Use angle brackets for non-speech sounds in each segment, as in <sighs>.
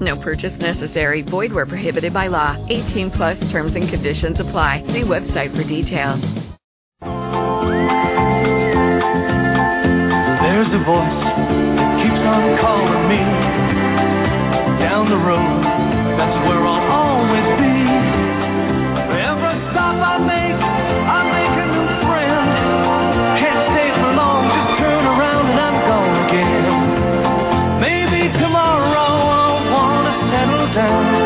No purchase necessary. Void where prohibited by law. 18 plus terms and conditions apply. See website for details. There's a voice that keeps on calling me down the road. That's where I'll always be. Every stop I make, settle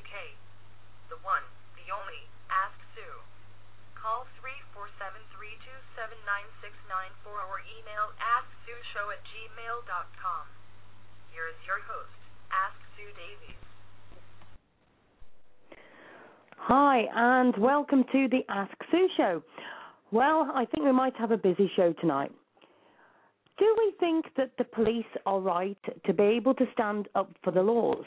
The one, the only, Ask Sue. Call 347-327-9694 or email asksueshow at gmail.com. Here is your host, Ask Sue Davies. Hi, and welcome to the Ask Sue Show. Well, I think we might have a busy show tonight. Do we think that the police are right to be able to stand up for the laws?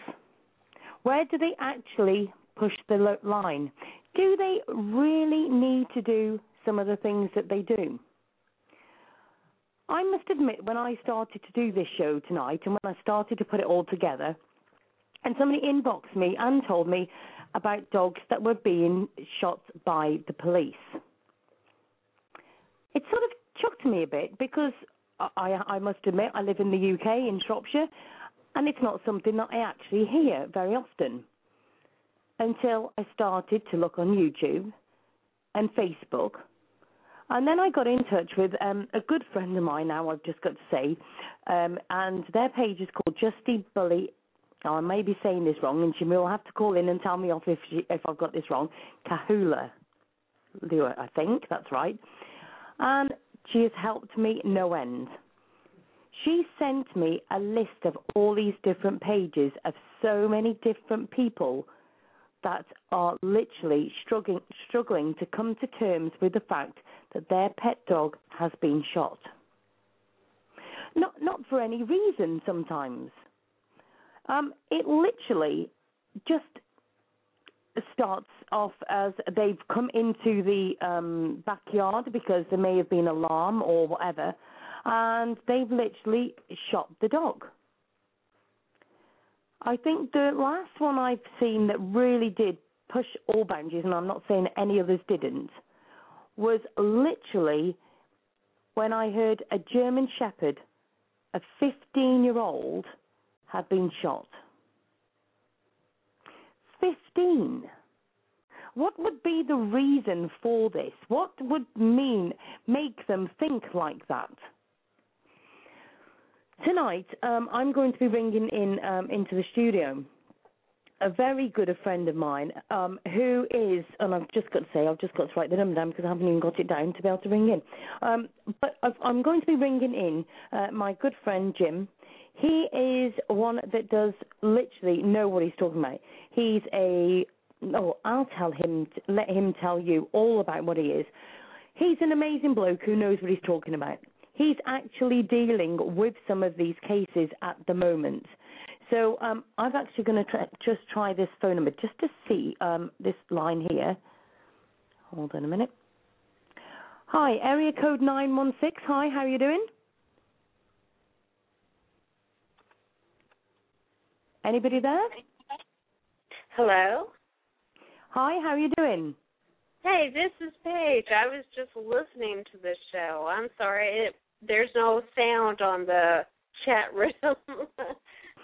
Where do they actually push the line? Do they really need to do some of the things that they do? I must admit, when I started to do this show tonight and when I started to put it all together, and somebody inboxed me and told me about dogs that were being shot by the police. It sort of shocked me a bit because I, I must admit I live in the UK in Shropshire, and it's not something that I actually hear very often. Until I started to look on YouTube and Facebook, and then I got in touch with um, a good friend of mine. Now I've just got to say, um, and their page is called Justy Bully. Now I may be saying this wrong, and she will have to call in and tell me off if she, if I've got this wrong. Kahula, I think that's right. And she has helped me no end. She sent me a list of all these different pages of so many different people that are literally struggling struggling to come to terms with the fact that their pet dog has been shot. Not not for any reason sometimes. Um, it literally just starts off as they've come into the um, backyard because there may have been alarm or whatever, and they've literally shot the dog. I think the last one I've seen that really did push all boundaries, and I'm not saying any others didn't, was literally when I heard a German Shepherd, a 15 year old, had been shot. 15. What would be the reason for this? What would mean make them think like that? Tonight, um, I'm going to be bringing in um, into the studio a very good a friend of mine um, who is, and I've just got to say, I've just got to write the number down because I haven't even got it down to be able to ring in. Um, but I've, I'm going to be ringing in uh, my good friend Jim. He is one that does literally know what he's talking about. He's a oh, I'll tell him, let him tell you all about what he is. He's an amazing bloke who knows what he's talking about. He's actually dealing with some of these cases at the moment. So um, I'm actually going to just try this phone number just to see um, this line here. Hold on a minute. Hi, area code 916. Hi, how are you doing? Anybody there? Hello. Hi, how are you doing? Hey, this is Paige. I was just listening to the show. I'm sorry, it, there's no sound on the chat room. <laughs>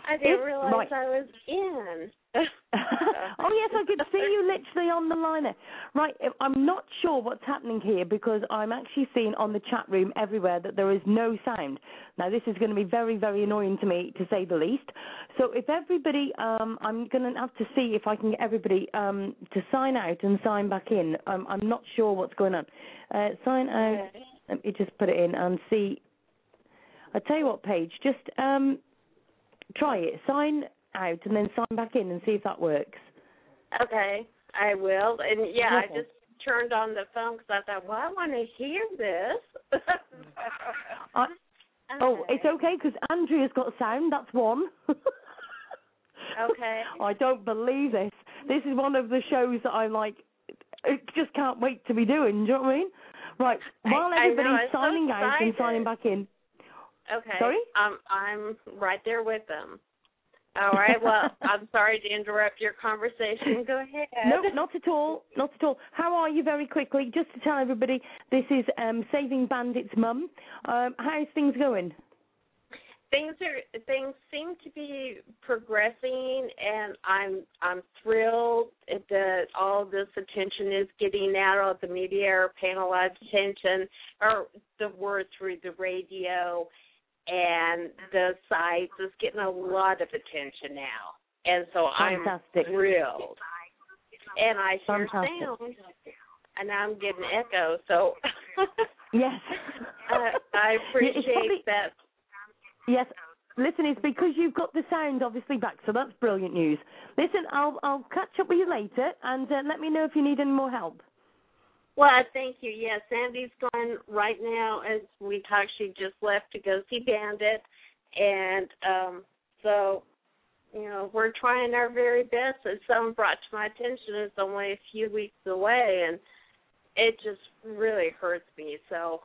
I didn't If- realize right. I was in. <laughs> oh yes, I could see you literally on the line. there. Right, I'm not sure what's happening here because I'm actually seeing on the chat room everywhere that there is no sound. Now this is going to be very, very annoying to me to say the least. So if everybody, um, I'm going to have to see if I can get everybody um, to sign out and sign back in. Um, I'm not sure what's going on. Uh, sign out. Okay. Let me just put it in and see. I tell you what, Paige, just um, try it. Sign out and then sign back in and see if that works. Okay, I will. And yeah, I just turned on the phone because I thought, well, I want to hear this. <laughs> I, Oh, it's okay because Andrea's got sound. That's one. <laughs> Okay. I don't believe this. This is one of the shows that I'm like, I just can't wait to be doing. Do you know what I mean? Right. While I everybody's so signing out and signing back in. Okay. Sorry? Um, I'm right there with them. All right. Well, <laughs> I'm sorry to interrupt your conversation. Go ahead. No, not at all. Not at all. How are you? Very quickly, just to tell everybody, this is um, Saving Bandit's mum. Um, how's things going? Things are things seem to be progressing and i'm i'm thrilled that all this attention is getting out of the media are paying a lot of attention or the word through the radio and the sites is getting a lot of attention now and so Fantastic. i'm thrilled and i hear Fantastic. sound and i'm getting echo so Yes. <laughs> I, I <laughs> appreciate probably- that Yes. Listen, it's because you've got the sound obviously back, so that's brilliant news. Listen, I'll I'll catch up with you later, and uh, let me know if you need any more help. Well, thank you. Yes, Sandy's gone right now as we talk. She just left to go see Bandit, and um, so you know we're trying our very best. As someone brought to my attention, it's only a few weeks away, and it just really hurts me. So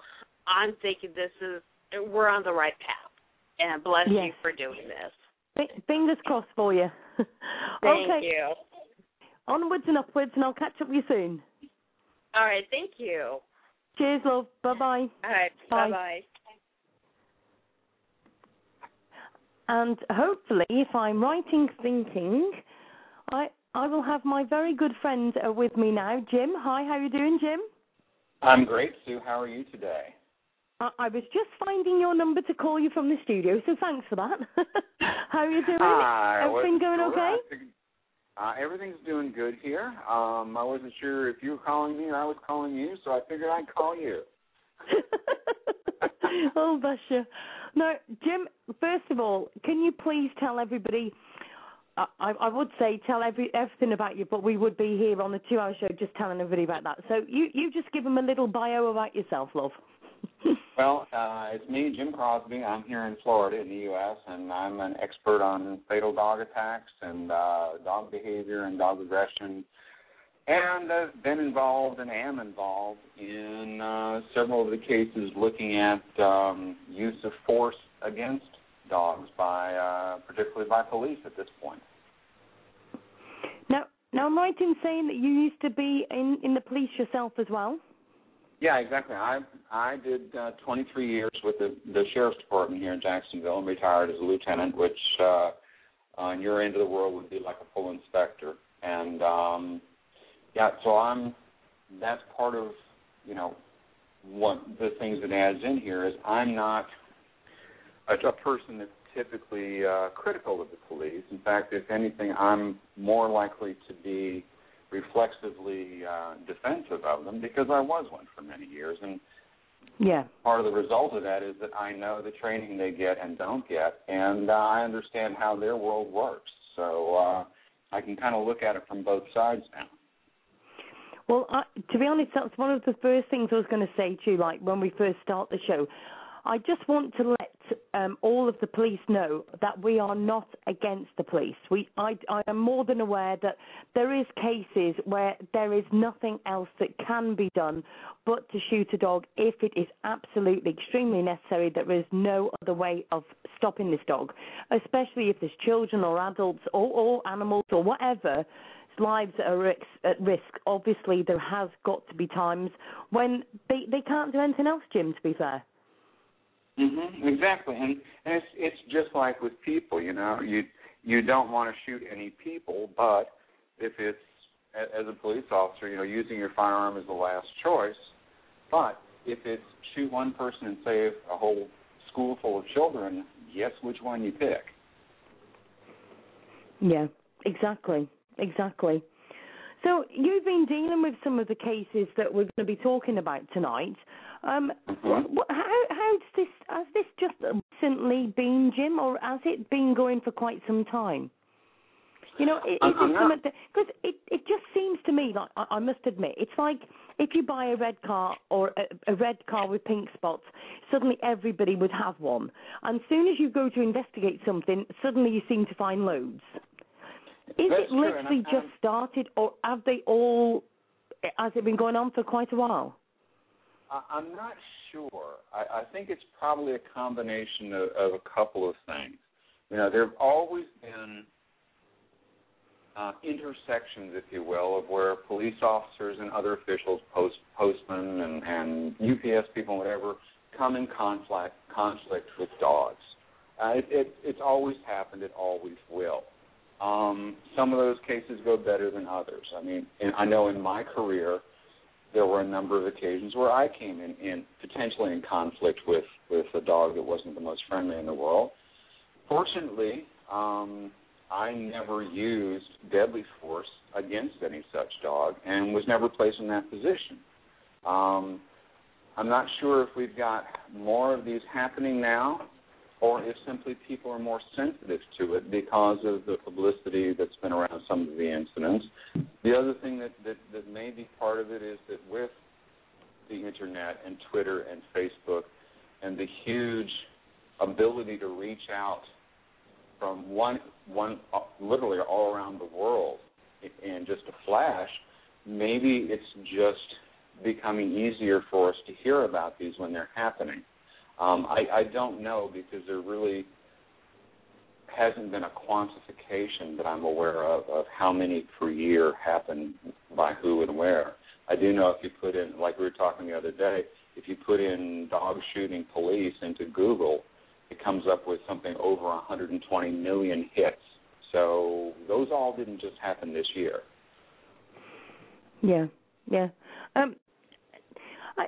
I'm thinking this is we're on the right path, and bless you for doing this. Fingers crossed for you. <laughs> Thank okay, you. onwards and upwards, and I'll catch up with you soon. All right, thank you. Cheers, love. Bye bye. All right, Bye. bye bye. And hopefully, if I'm right in thinking, I I will have my very good friend uh, with me now, Jim. Hi, how are you doing, Jim? I'm great, Sue. How are you today? I, I was just finding your number to call you from the studio, so thanks for that. <laughs> how are you doing? Hi, Everything going okay? Uh, everything's doing good here. Um, I wasn't sure if you were calling me or I was calling you, so I figured I'd call you. <laughs> oh, bless you. No, Jim. First of all, can you please tell everybody? I, I I would say tell every everything about you, but we would be here on the two-hour show just telling everybody about that. So you you just give them a little bio about yourself, love. <laughs> Well, uh, it's me, Jim Crosby. I'm here in Florida in the U.S., and I'm an expert on fatal dog attacks and uh, dog behavior and dog aggression. And I've been involved and am involved in uh, several of the cases looking at um, use of force against dogs by, uh, particularly by police at this point. now, now, am I right in saying that you used to be in in the police yourself as well? Yeah, exactly. I I did uh, 23 years with the the sheriff's department here in Jacksonville and retired as a lieutenant, which uh, on your end of the world would be like a full inspector. And um, yeah, so I'm that's part of you know one the things that adds in here is I'm not a, a person that's typically uh, critical of the police. In fact, if anything, I'm more likely to be reflexively uh, defensive of them because I was one for many years, and Yeah. part of the result of that is that I know the training they get and don't get, and uh, I understand how their world works. So uh, I can kind of look at it from both sides now. Well, I, to be honest, that's one of the first things I was going to say to you, like when we first start the show. I just want to let um, all of the police know that we are not against the police. We, I, I am more than aware that there is cases where there is nothing else that can be done but to shoot a dog if it is absolutely extremely necessary. There is no other way of stopping this dog, especially if there's children or adults or, or animals or whatever lives are at risk. Obviously, there has got to be times when they they can't do anything else, Jim. To be fair. Mhm. Exactly. And and it's it's just like with people, you know, you you don't want to shoot any people, but if it's as a police officer, you know, using your firearm is the last choice. But if it's shoot one person and save a whole school full of children, guess which one you pick. Yeah, exactly, exactly. So you've been dealing with some of the cases that we're going to be talking about tonight. Um, how how's this? Has this just recently been, Jim, or has it been going for quite some time? You know, is, I'm- it something because it it just seems to me like I, I must admit it's like if you buy a red car or a, a red car with pink spots, suddenly everybody would have one, and as soon as you go to investigate something, suddenly you seem to find loads. Is That's it literally just started, or have they all? Has it been going on for quite a while? I, I'm not sure. I, I think it's probably a combination of, of a couple of things. You know, there have always been uh, intersections, if you will, of where police officers and other officials, post postmen and, and UPS people, whatever, come in conflict conflict with dogs. Uh, it, it, it's always happened. It always will. Um, some of those cases go better than others. I mean, and I know in my career there were a number of occasions where I came in, in potentially in conflict with with a dog that wasn't the most friendly in the world. Fortunately, um, I never used deadly force against any such dog and was never placed in that position. Um, I'm not sure if we've got more of these happening now or if simply people are more sensitive to it because of the publicity that's been around some of the incidents. The other thing that, that, that may be part of it is that with the internet and Twitter and Facebook and the huge ability to reach out from one one uh, literally all around the world in just a flash, maybe it's just becoming easier for us to hear about these when they're happening. Um, I, I don't know because there really hasn't been a quantification that I'm aware of of how many per year happen by who and where. I do know if you put in, like we were talking the other day, if you put in dog shooting police into Google, it comes up with something over 120 million hits. So those all didn't just happen this year. Yeah, yeah. Um,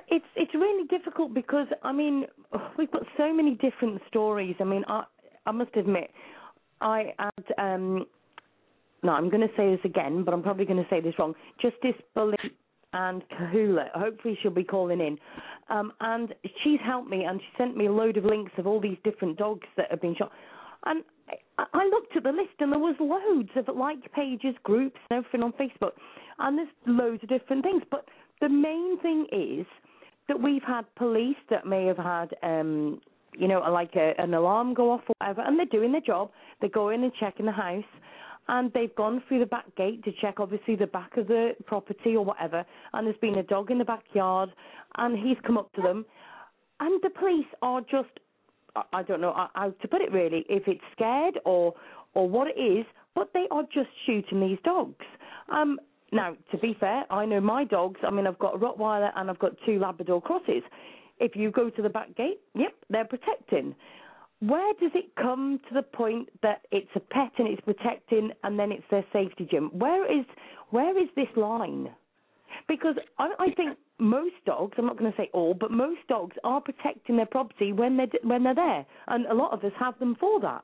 it's it's really difficult because I mean <sighs> we've got so many different stories. I mean I I must admit I had um no I'm going to say this again, but I'm probably going to say this wrong. Justice Bully and Kahula. Hopefully she'll be calling in. Um, and she's helped me and she sent me a load of links of all these different dogs that have been shot. And I, I looked at the list and there was loads of like pages, groups, and everything on Facebook. And there's loads of different things. But the main thing is that we've had police that may have had um you know, like a, an alarm go off or whatever, and they're doing their job. They go in and check in the house, and they've gone through the back gate to check, obviously, the back of the property or whatever, and there's been a dog in the backyard, and he's come up to them, and the police are just, I- I don't know how to put it really, if it's scared or or what it is, but they are just shooting these dogs. Um, now, to be fair, I know my dogs. I mean, I've got a Rottweiler and I've got two Labrador crosses. If you go to the back gate, yep, they're protecting. Where does it come to the point that it's a pet and it's protecting, and then it's their safety, Jim? Where is where is this line? Because I, I think most dogs, I'm not going to say all, but most dogs are protecting their property when they're when they're there, and a lot of us have them for that.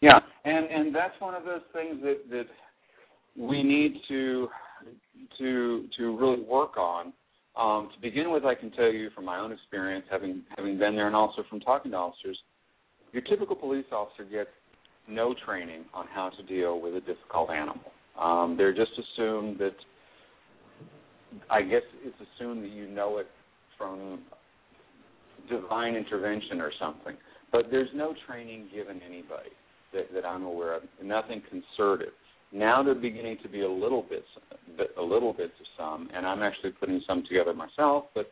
Yeah, and and that's one of those things that that we need to to to really work on. Um, to begin with, I can tell you from my own experience, having having been there, and also from talking to officers, your typical police officer gets no training on how to deal with a difficult animal. Um, they're just assumed that. I guess it's assumed that you know it from divine intervention or something. But there's no training given anybody that, that I'm aware of. Nothing concerted. Now they're beginning to be a little bit, a little bit of some, and I'm actually putting some together myself. But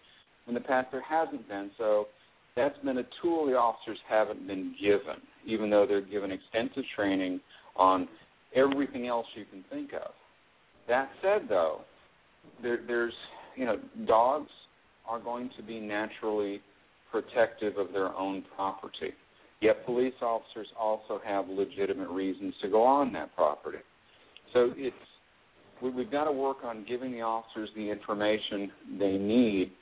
in the past there hasn't been. So that's been a tool the officers haven't been given, even though they're given extensive training on everything else you can think of. That said, though, there, there's you know dogs are going to be naturally protective of their own property. Yet police officers also have legitimate reasons to go on that property. So it's we, we've got to work on giving the officers the information they need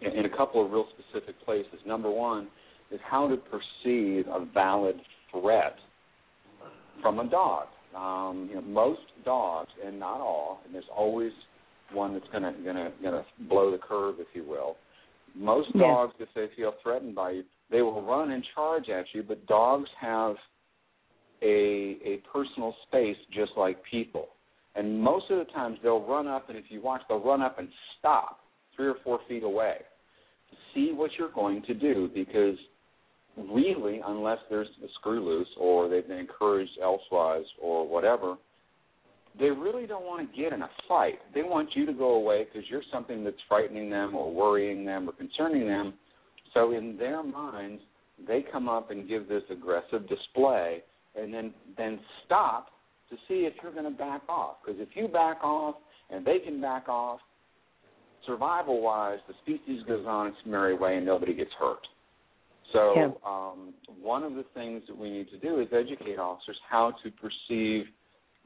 in, in a couple of real specific places. Number one is how to perceive a valid threat from a dog. Um, you know, most dogs, and not all, and there's always one that's going to going to going to blow the curve, if you will. Most Yeah. dogs, if they feel threatened by you, they will run and charge at you. But dogs have a a personal space just like people, and most of the times they'll run up, and if you watch, they'll run up and stop three or four feet away to see what you're going to do because really, unless there's a screw loose or they've been encouraged elsewise or whatever, they really don't want to get in a fight. They want you to go away because you're something that's frightening them or worrying them or concerning them. So in their minds, they come up and give this aggressive display and then then stop to see if you're going to back off. Because if you back off and they can back off, survival wise, the species goes on its merry way and nobody gets hurt. So Yeah. um, one of the things that we need to do is educate officers how to perceive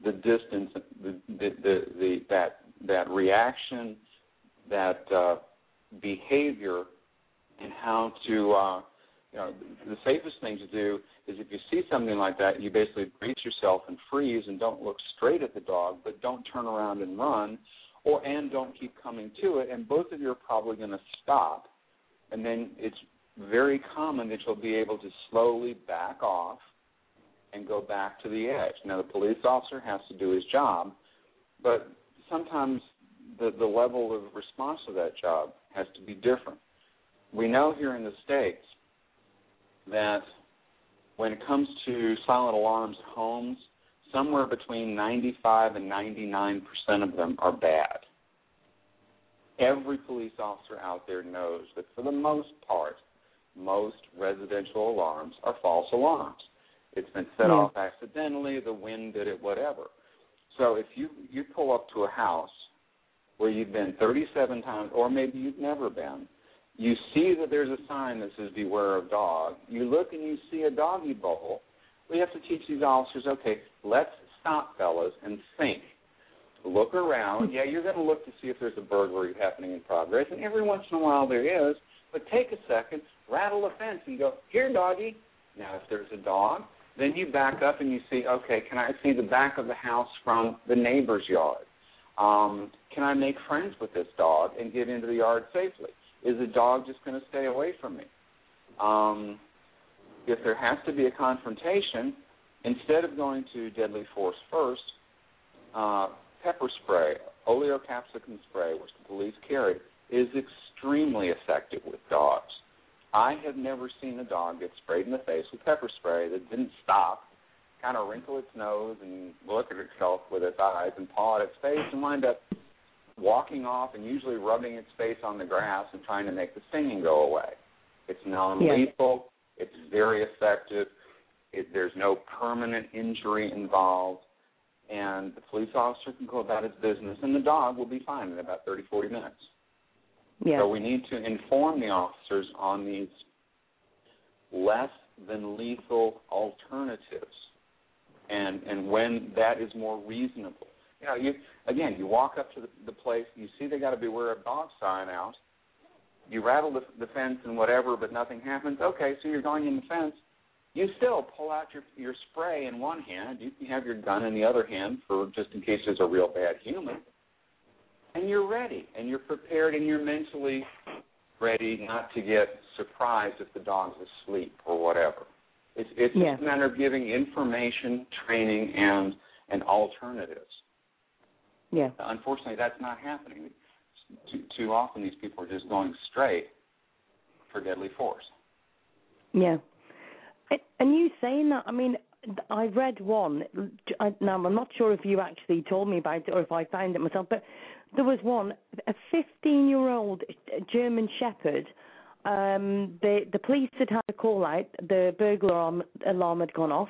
the distance, the, the, the, the that that reaction, that uh, behavior, and how to uh, you know the safest thing to do is if you see something like that, you basically brace yourself and freeze and don't look straight at the dog, but don't turn around and run, or and don't keep coming to it, and both of you are probably going to stop, and then it's very common that you'll be able to slowly back off and go back to the edge. Now, the police officer has to do his job, but sometimes the, the level of response to that job has to be different. We know here in the States that when it comes to silent alarms at homes, somewhere between 95 and 99 percent of them are bad. Every police officer out there knows that for the most part, most residential alarms are false alarms. It's been set Yeah. off accidentally, the wind did it, whatever. So if you you pull up to a house where you've been 37 times, or maybe you've never been, you see that there's a sign that says "Beware of dog." You look and you see a doggy bowl. We have to teach these officers, okay, let's stop, fellas, and think. Look around. Yeah, you're going to look to see if there's a burglary happening in progress, and every once in a while there is. But take a second, rattle a fence, and go, "Here, doggy." Now, if there's a dog, then you back up and you see, okay, can I see the back of the house from the neighbor's yard? Um, can I make friends with this dog and get into the yard safely? Is the dog just going to stay away from me? Um, if there has to be a confrontation, instead of going to deadly force first, uh, pepper spray, oleocapsicum spray, which the police carry, is extremely effective with dogs. I have never seen a dog get sprayed in the face with pepper spray that didn't stop, kind of wrinkle its nose and look at itself with its eyes and paw at its face and wind up walking off and usually rubbing its face on the grass and trying to make the stinging go away. It's non-lethal. It's very effective. It, there's no permanent injury involved. And the police officer can go about his business, and the dog will be fine in about 30, 40 minutes. Yeah. So we need to inform the officers on these less than lethal alternatives, and and when that is more reasonable. You know, you again, you walk up to the, the place, you see they got to beware of dog sign out. You rattle the, the fence and whatever, but nothing happens. Okay, so you're going in the fence. You still pull out your your spray in one hand. You can have your gun in the other hand for just in case there's a real bad human and you're ready and you're prepared and you're mentally ready not to get surprised if the dog's asleep or whatever. It's it's Yeah. just a matter of giving information, training, and and alternatives. Yeah. Unfortunately, that's not happening. Too, too often, these people are just going straight for deadly force. Yeah. And- you saying that, I mean, I read one. Now, I'm not sure if you actually told me about it or if I found it myself, but there was one, a 15 year old German Shepherd. Um, the, the police had had a call out, the burglar alarm, alarm had gone off.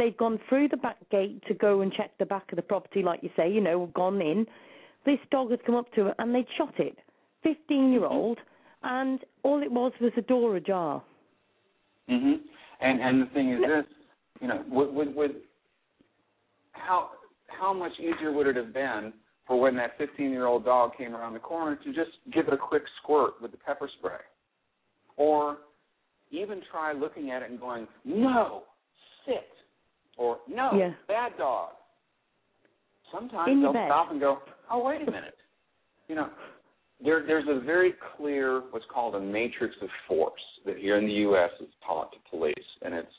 They'd gone through the back gate to go and check the back of the property, like you say, you know, gone in. This dog had come up to it and they'd shot it. 15 year old. and all it was was a door ajar. Mhm. And and the thing is this, you know, with with how how much easier would it have been for when that 15 year old dog came around the corner to just give it a quick squirt with the pepper spray, or even try looking at it and going, no, sit, or no, Yeah. bad dog. Sometimes In they'll bed. stop and go, oh wait a minute, you know. There, there's a very clear what's called a matrix of force that here in the U.S. is taught to police, and it's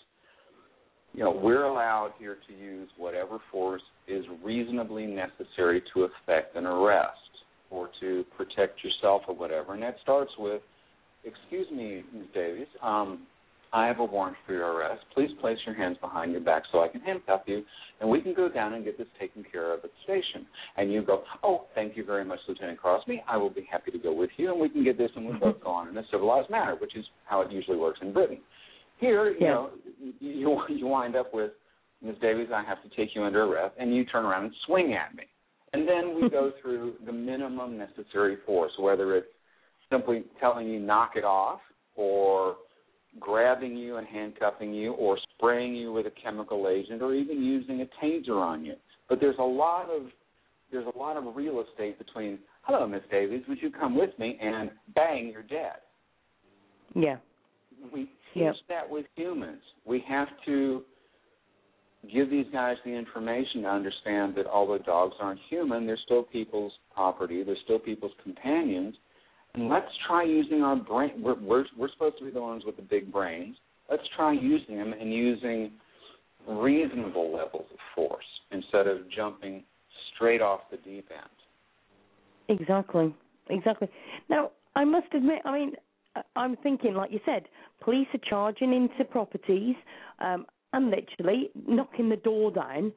you know we're allowed here to use whatever force is reasonably necessary to effect an arrest or to protect yourself or whatever, and that starts with, excuse me, Ms. Davies, um, I have a warrant for your arrest. Please place your hands behind your back so I can handcuff you, and we can go down and get this taken care of at the station. And you go, oh, thank you very much, Lieutenant Crosby. I will be happy to go with you, and we can get this, and we both mm-hmm. go on in a civilized manner, which is how it usually works in Britain. Here, you Yeah. know, you you wind up with Ms. Davies. I have to take you under arrest, and you turn around and swing at me, and then we go mm-hmm. through the minimum necessary force, whether it's simply telling you knock it off, or grabbing you and handcuffing you, or spraying you with a chemical agent, or even using a taser on you. But there's a lot of there's a lot of real estate between hello, Miss Davies, would you come with me? And bang, you're dead Yeah. we teach Yep. that with humans. We have to give these guys the information to understand that although dogs aren't human, they're still people's property. They're still people's companions. And let's try using our brain. We're, we're, we're supposed to be the ones with the big brains. Let's try using them and using reasonable levels of force instead of jumping straight off the deep end. Exactly. Exactly. Now, I must admit, I mean, I'm thinking, like you said, police are charging into properties um, and literally knocking the door down,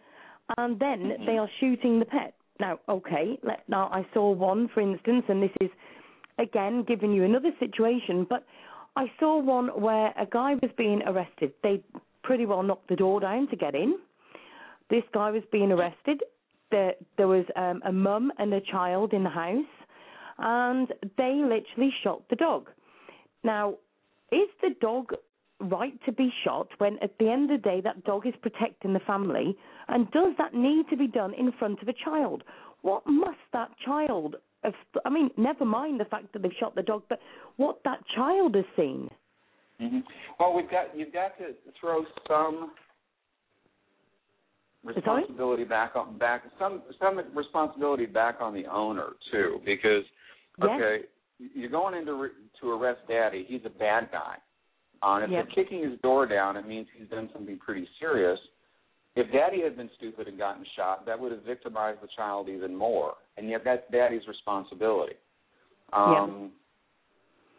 and then Mhm. they are shooting the pet. Now, okay, let, now I saw one, for instance, and this is again giving you another situation, but I saw one where a guy was being arrested. They pretty well knocked the door down to get in. This guy was being arrested. There, there was um, a mum and a child in the house, and they literally shot the dog. Now, is the dog right to be shot when at the end of the day that dog is protecting the family? And does that need to be done in front of a child? What must that child I mean, never mind the fact that they've shot the dog, but what that child has seen. hmm Well, we've got you've got to throw some responsibility back on back some some responsibility back on the owner too, because Yes. okay, you're going into re- to arrest Daddy. He's a bad guy. Uh, if Yep. they're kicking his door down, it means he's done something pretty serious. If Daddy had been stupid and gotten shot, that would have victimized the child even more, and yet that's Daddy's responsibility. Um,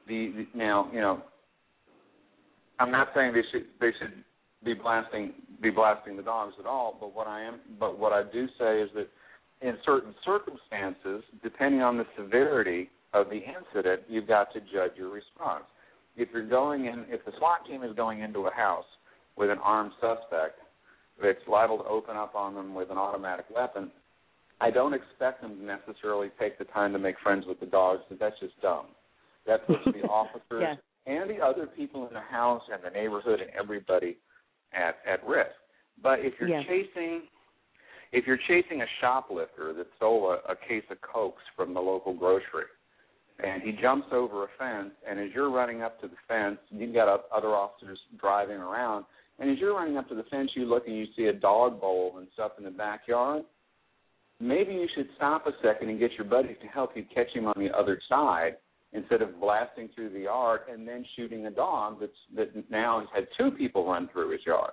the, the now you know I'm not saying they should they should be blasting be blasting the dogs at all, but what I am but what I do say is that in certain circumstances, depending on the severity of the incident, you've got to judge your response. If you're going in if the SWAT team is going into a house with an armed suspect that's liable to open up on them with an automatic weapon, I don't expect them to necessarily take the time to make friends with the dogs because that's just dumb. That puts the <laughs> officers Yeah. and the other people in the house and the neighborhood and everybody at at risk. But if you're Yeah. chasing if you're chasing a shoplifter that stole a, a case of cokes from the local grocery and he jumps over a fence and as you're running up to the fence you've got other officers driving around and as you're running up to the fence you look and you see a dog bowl and stuff in the backyard maybe you should stop a second and get your buddies to help you catch him on the other side instead of blasting through the yard and then shooting a dog that's that now has had two people run through his yard.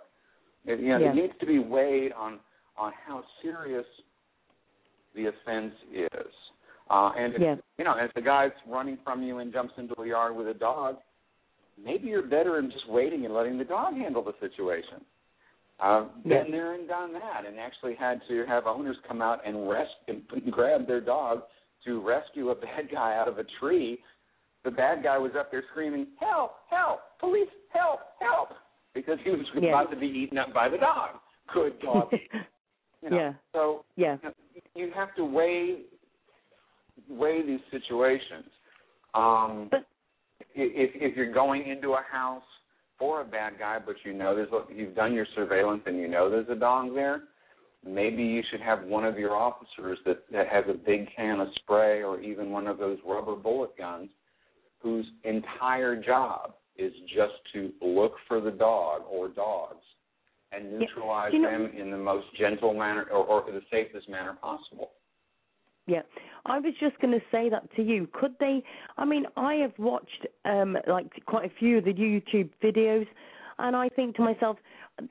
It, you know, Yeah. it needs to be weighed on on how serious the offense is. Uh, and if, Yeah. you know, if the guy's running from you and jumps into a yard with a dog, maybe you're better in just waiting and letting the dog handle the situation. I've Yeah. been there and done that, and actually had to have owners come out and rest and <laughs> grab their dog to rescue a bad guy out of a tree. The bad guy was up there screaming, "Help! Help! Police! Help! Help!" because he was Yeah. about to be eaten up by the dog. Good dog. <laughs> You know, Yeah. So yeah. you have to weigh weigh these situations. Um, But if if you're going into a house for a bad guy, but you know there's you've done your surveillance and you know there's a dog there, maybe you should have one of your officers that that has a big can of spray or even one of those rubber bullet guns, whose entire job is just to look for the dog or dogs and neutralize You know- them in the most gentle manner or, or the safest manner possible. Yeah, I was just going to say that to you. Could they? I mean, I have watched um like quite a few of the YouTube videos, and I think to myself,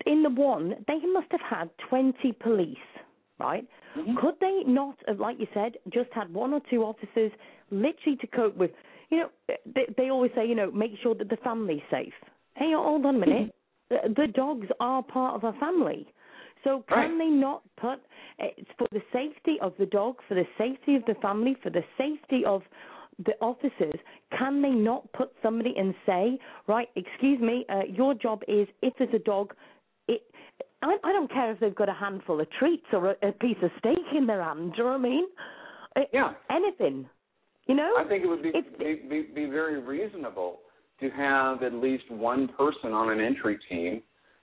in the one they must have had twenty police, right? Could they not have, like you said, just had one or two officers literally to cope with? You know, they, they always say, you know, make sure that the family's safe. Hey, hold on a minute. The, the dogs are part of a family. So can Right. they not put it's for the safety of the dog, for the safety of the family, for the safety of the officers? Can they not put somebody and say, right, excuse me, uh, your job is if there's a dog, it. I, I don't care if they've got a handful of treats or a, a piece of steak in their hand. Do you know what I mean? Uh, Yeah. Anything. You know? I think it would be, It's- be, be be very reasonable to have at least one person on an entry team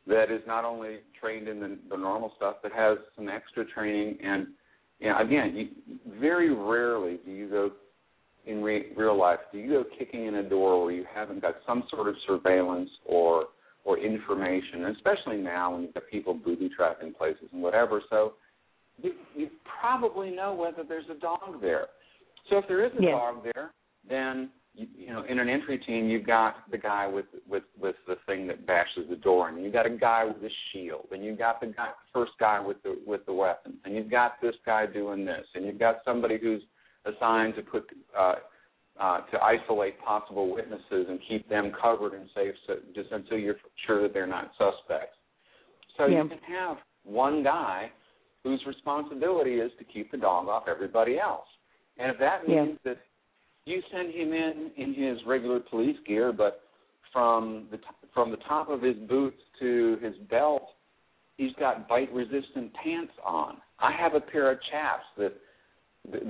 that is not only trained in the, the normal stuff, but has some extra training. And you know, again, you, very rarely do you go in re- real life. Do you go kicking in a door where you haven't got some sort of surveillance or or information, especially now when you've got people booby trapping places and whatever. So you, you probably know whether there's a dog there. So if there is a dog there, then you, you know in an entry team you've got the guy with with with the thing that bashes the door, and you've got a guy with a shield, and you've got the guy first guy with the with the weapon, and you've got this guy doing this, and you've got somebody who's assigned to put uh, uh, to isolate possible witnesses and keep them covered and safe, so, just until you're sure that they're not suspects. So Yeah. you can have one guy whose responsibility is to keep the dog off everybody else. And if that Yeah. means that you send him in in his regular police gear, but from the from the top of his boots to his belt, he's got bite-resistant pants on. I have a pair of chaps that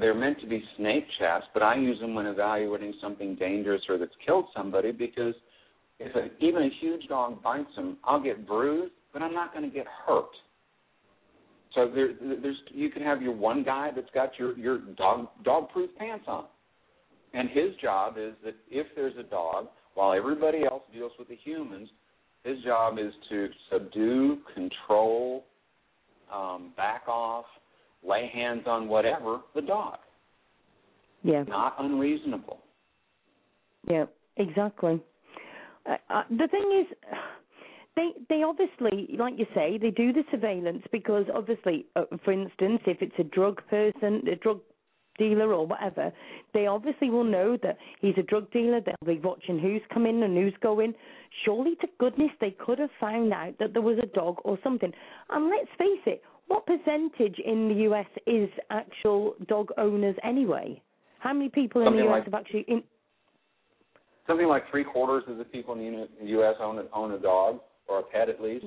they're meant to be snake chaps, but I use them when evaluating something dangerous or that's killed somebody because if a, even a huge dog bites him, I'll get bruised, but I'm not going to get hurt. So there, there's you can have your one guy that's got your your dog dog-proof pants on, and his job is that if there's a dog, while everybody else deals with the humans, his job is to subdue, control, um, back off, lay hands on whatever the dog. yeah. Not unreasonable. Yeah, exactly. Uh, uh, the thing is, they they obviously, like you say, they do the surveillance because obviously, uh, for instance, if it's a drug person, a drug dealer or whatever, they obviously will know that he's a drug dealer. They'll be watching who's coming and who's going. Surely to goodness they could have found out that there was a dog or something. And let's face it, what percentage in the US is actual dog owners anyway? How many people in Something the US like- have actually in, Something like three quarters of the people in the U.S. own a, own a dog or a pet at least,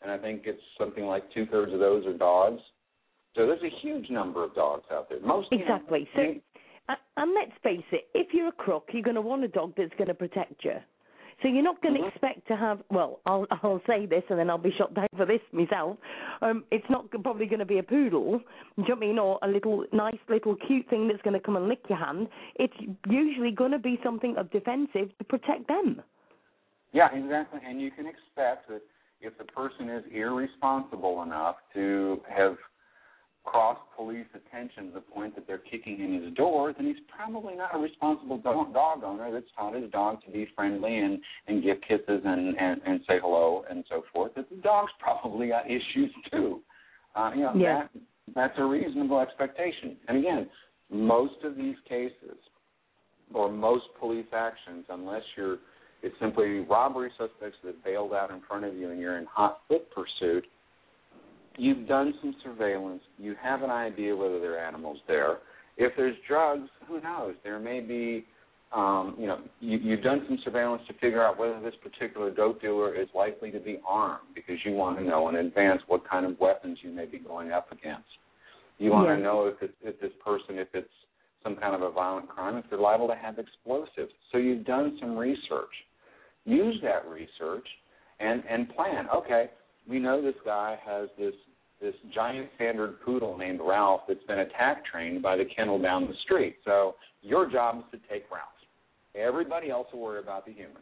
and I think it's something like two thirds of those are dogs. So there's a huge number of dogs out there. Most Exactly. So, uh, and let's face it, if you're a crook, you're going to want a dog that's going to protect you. So you're not going to Mhm. expect to have. Well, I'll I'll say this, and then I'll be shot down for this myself. Um, it's not probably going to be a poodle, do you know what I mean, or a little nice little cute thing that's going to come and lick your hand. It's usually going to be something of defensive to protect them. Yeah, exactly. And you can expect that if the person is irresponsible enough to have crossed police attention to the point that they're kicking in his door, then he's probably not a responsible dog, dog owner that's taught his dog to be friendly and, and give kisses and, and, and say hello and so forth. That the dog's <laughs> probably got issues too. Uh, you know, Yeah. that, that's a reasonable expectation. And again, most of these cases or most police actions, unless you're it's simply robbery suspects that bailed out in front of you and you're in hot foot pursuit. You've done some surveillance. You have an idea whether there are animals there. If there's drugs, who knows? There may be, um, you know, you, you've done some surveillance to figure out whether this particular dope dealer is likely to be armed because you want to know in advance what kind of weapons you may be going up against. You want Yeah. to know if, it, if this person, if it's some kind of a violent crime if they're liable to have explosives. So you've done some research. Use that research and and plan. Okay, we know this guy has this this giant standard poodle named Ralph that's been attack trained by the kennel down the street. So your job is to take Ralph. Everybody else will worry about the humans.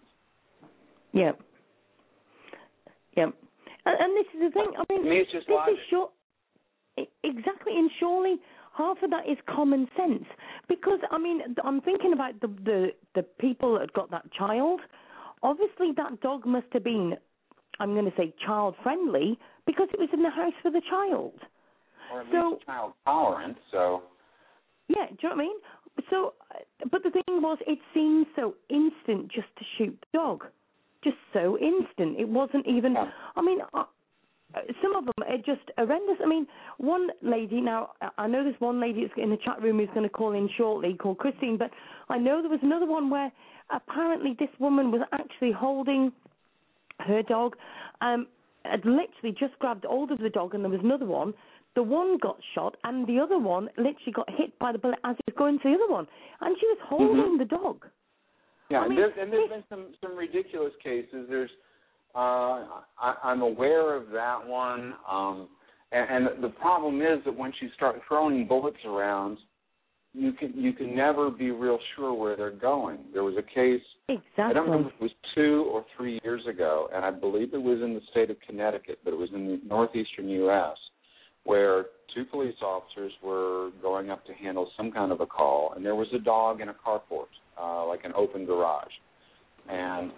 Yep. Yep. And, and this is the thing. I mean, To me, it's just this logic. is sure. e- Exactly, and surely half of that is common sense. Because I mean, I'm thinking about the the the people that got that child. Obviously, that dog must have been, I'm going to say, child friendly because it was in the house for the child. Or at So- least child tolerant. So Yeah, do you know what I mean? So, uh, but the thing was, it seemed so instant just to shoot the dog, just so instant. It wasn't even. Yeah. I mean, uh, some of them are just horrendous. I mean, one lady now, I- I know there's one lady that's in the chat room who's going to call in shortly, called Christine. But I know there was another one where apparently this woman was actually holding her dog. Um, had literally just grabbed hold of the dog, and there was another one. The one got shot, and the other one literally got hit by the bullet as it was going to the other one, and she was holding the dog. Yeah, I and, mean, there's, and there's been some some ridiculous cases. There's, uh, I, I'm aware of that one, um, and, and the problem is that once you start throwing bullets around, you can you can never be real sure where they're going. There was a case Exactly. I don't remember if it was two or three years ago, and I believe it was in the state of Connecticut, but it was in the northeastern U.S., where two police officers were going up to handle some kind of a call, and there was a dog in a carport, uh, like an open garage. And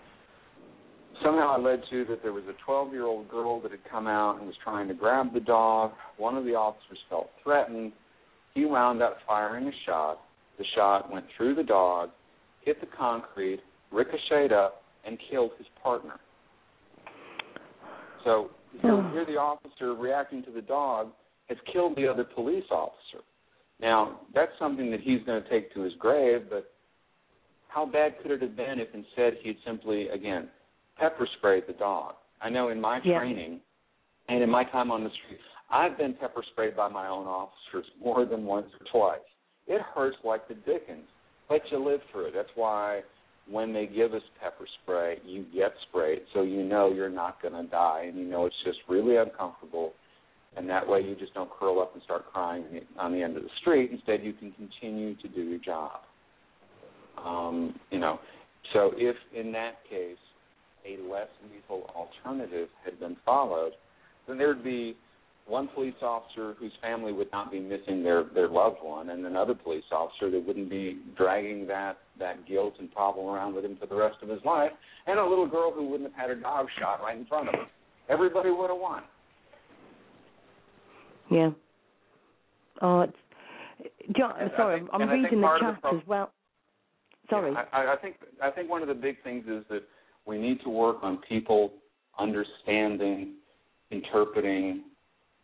somehow it led to that there was a 12 year old girl that had come out and was trying to grab the dog. One of the officers felt threatened. He wound up firing a shot. The shot went through the dog, hit the concrete, ricocheted up, and killed his partner. So, so oh. here the officer reacting to the dog has killed the other police officer. Now, that's something that he's going to take to his grave, but how bad could it have been if instead he'd simply, again, pepper sprayed the dog? I know in my Yeah. training and in my time on the street, I've been pepper sprayed by my own officers more than once or twice. It hurts like the dickens, but you live through it. That's why when they give us pepper spray, you get sprayed, so you know you're not going to die, and you know it's just really uncomfortable. And that way, you just don't curl up and start crying on the end of the street. Instead, you can continue to do your job. Um, you know, so if in that case a less lethal alternative had been followed, then there'd be one police officer whose family would not be missing their their loved one, and another police officer that wouldn't be dragging that that guilt and problem around with him for the rest of his life, and a little girl who wouldn't have had her dog shot right in front of her. Everybody would have won. Yeah. Oh, it's. John, And sorry, think- I'm and I think reading the of the chat as well. Sorry. Yeah, I, I think I think one of the big things is that we need to work on people understanding, interpreting,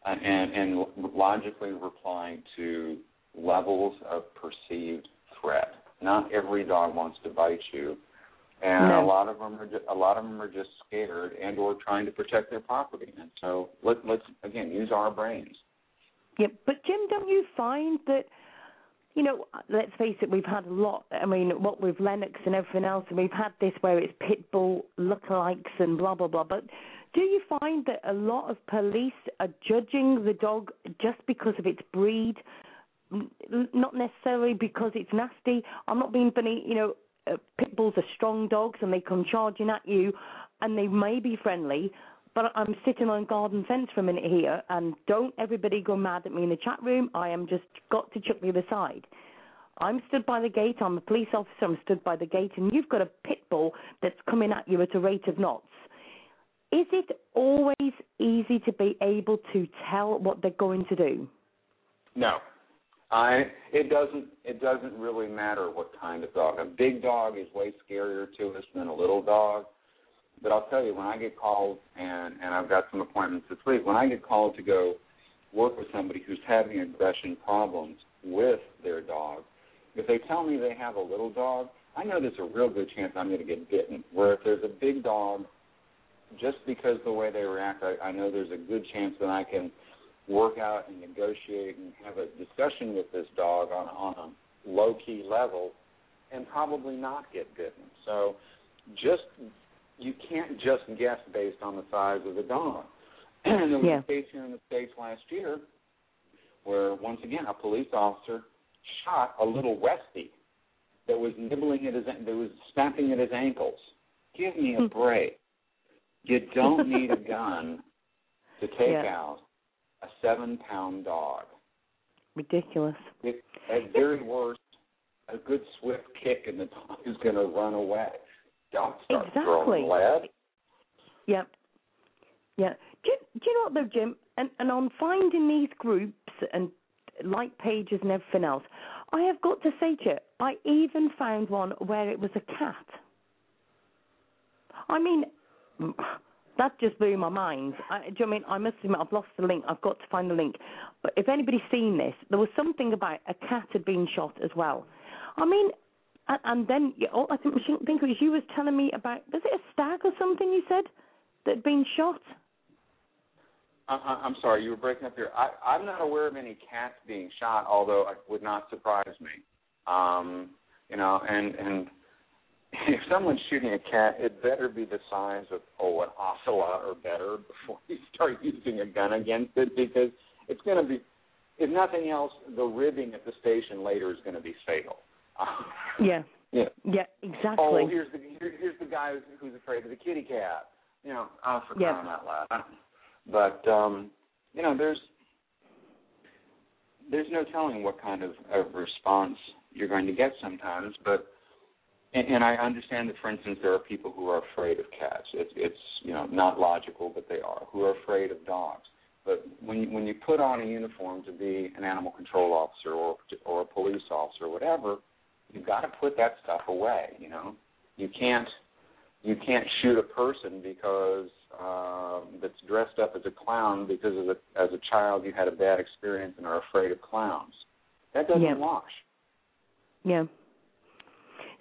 Uh, and, and logically replying to levels of perceived threat. Not every dog wants to bite you, and No. a lot of them are ju- a lot of them are just scared and or trying to protect their property. And so let, let's again use our brains. Yeah, but Jim, don't you find that, you know, let's face it, we've had a lot. I mean, what with Lennox and everything else, and we've had this where it's pit bull lookalikes and blah blah blah. But do you find that a lot of police are judging the dog just because of its breed, not necessarily because it's nasty? I'm not being funny. You know, uh, pit bulls are strong dogs and they come charging at you, and they may be friendly. But I'm sitting on a garden fence for a minute here, and don't everybody go mad at me in the chat room. I am just got to chuck the other side. I'm stood by the gate. I'm a police officer. I'm stood by the gate, and you've got a pit bull that's coming at you at a rate of knots. Is it always easy to be able to tell what they're going to do? No. I it doesn't it doesn't really matter what kind of dog. A big dog is way scarier to us than a little dog. But I'll tell you, when I get called and and I've got some appointments this week, when I get called to go work with somebody who's having aggression problems with their dog, if they tell me they have a little dog, I know there's a real good chance I'm going to get bitten. Where if there's a big dog, just because the way they react, I, I know there's a good chance that I can work out and negotiate and have a discussion with this dog on on a low key level and probably not get bitten. So just you can't just guess based on the size of the dog. <clears throat> And there was Yeah. a case here in the States last year where once again a police officer shot a little Westie that was nibbling at his that was snapping at his ankles. Give me a hmm. break. You don't need a <laughs> gun to take Yeah. out a seven pound dog. Ridiculous. It, at very worst, a good swift kick and the dog is going to run away. Don't start Exactly. throwing lead. Yeah. Yeah. Do you, do you know what though, Jim? And and on finding these groups and like pages and everything else, I have got to say to you, I even found one where it was a cat. I mean, that just blew my mind. I, do you know what I mean? I must admit, I've lost the link. I've got to find the link. But if anybody's seen this, there was something about a cat had been shot as well. I mean, and, and then oh, I think, think was you was telling me about was it a stag or something you said that had been shot? I, I'm sorry, you were breaking up here. I, I'm not aware of any cats being shot, although it would not surprise me. Um, you know, and and <laughs> if someone's shooting a cat, it better be the size of oh an ocelot or better before you start <laughs> using a gun against it, because it's going to be, if nothing else, the ribbing at the station later is going to be fatal. <laughs> Yeah. yeah. Yeah, exactly. Oh, here's the here, here's the guy who's, who's afraid of the kitty cat. You know, oh, for Yeah. crying out loud. But um, you know, there's there's no telling what kind of, of response you're going to get sometimes. But and, and I understand that, for instance, there are people who are afraid of cats. It's it's you know not logical, but they are who are afraid of dogs. But when you, when you put on a uniform to be an animal control officer or or a police officer or whatever, you've got to put that stuff away. You know, you can't you can't shoot a person because uh, that's dressed up as a clown because as a as a child you had a bad experience and are afraid of clowns. That doesn't Yeah. wash. Yeah.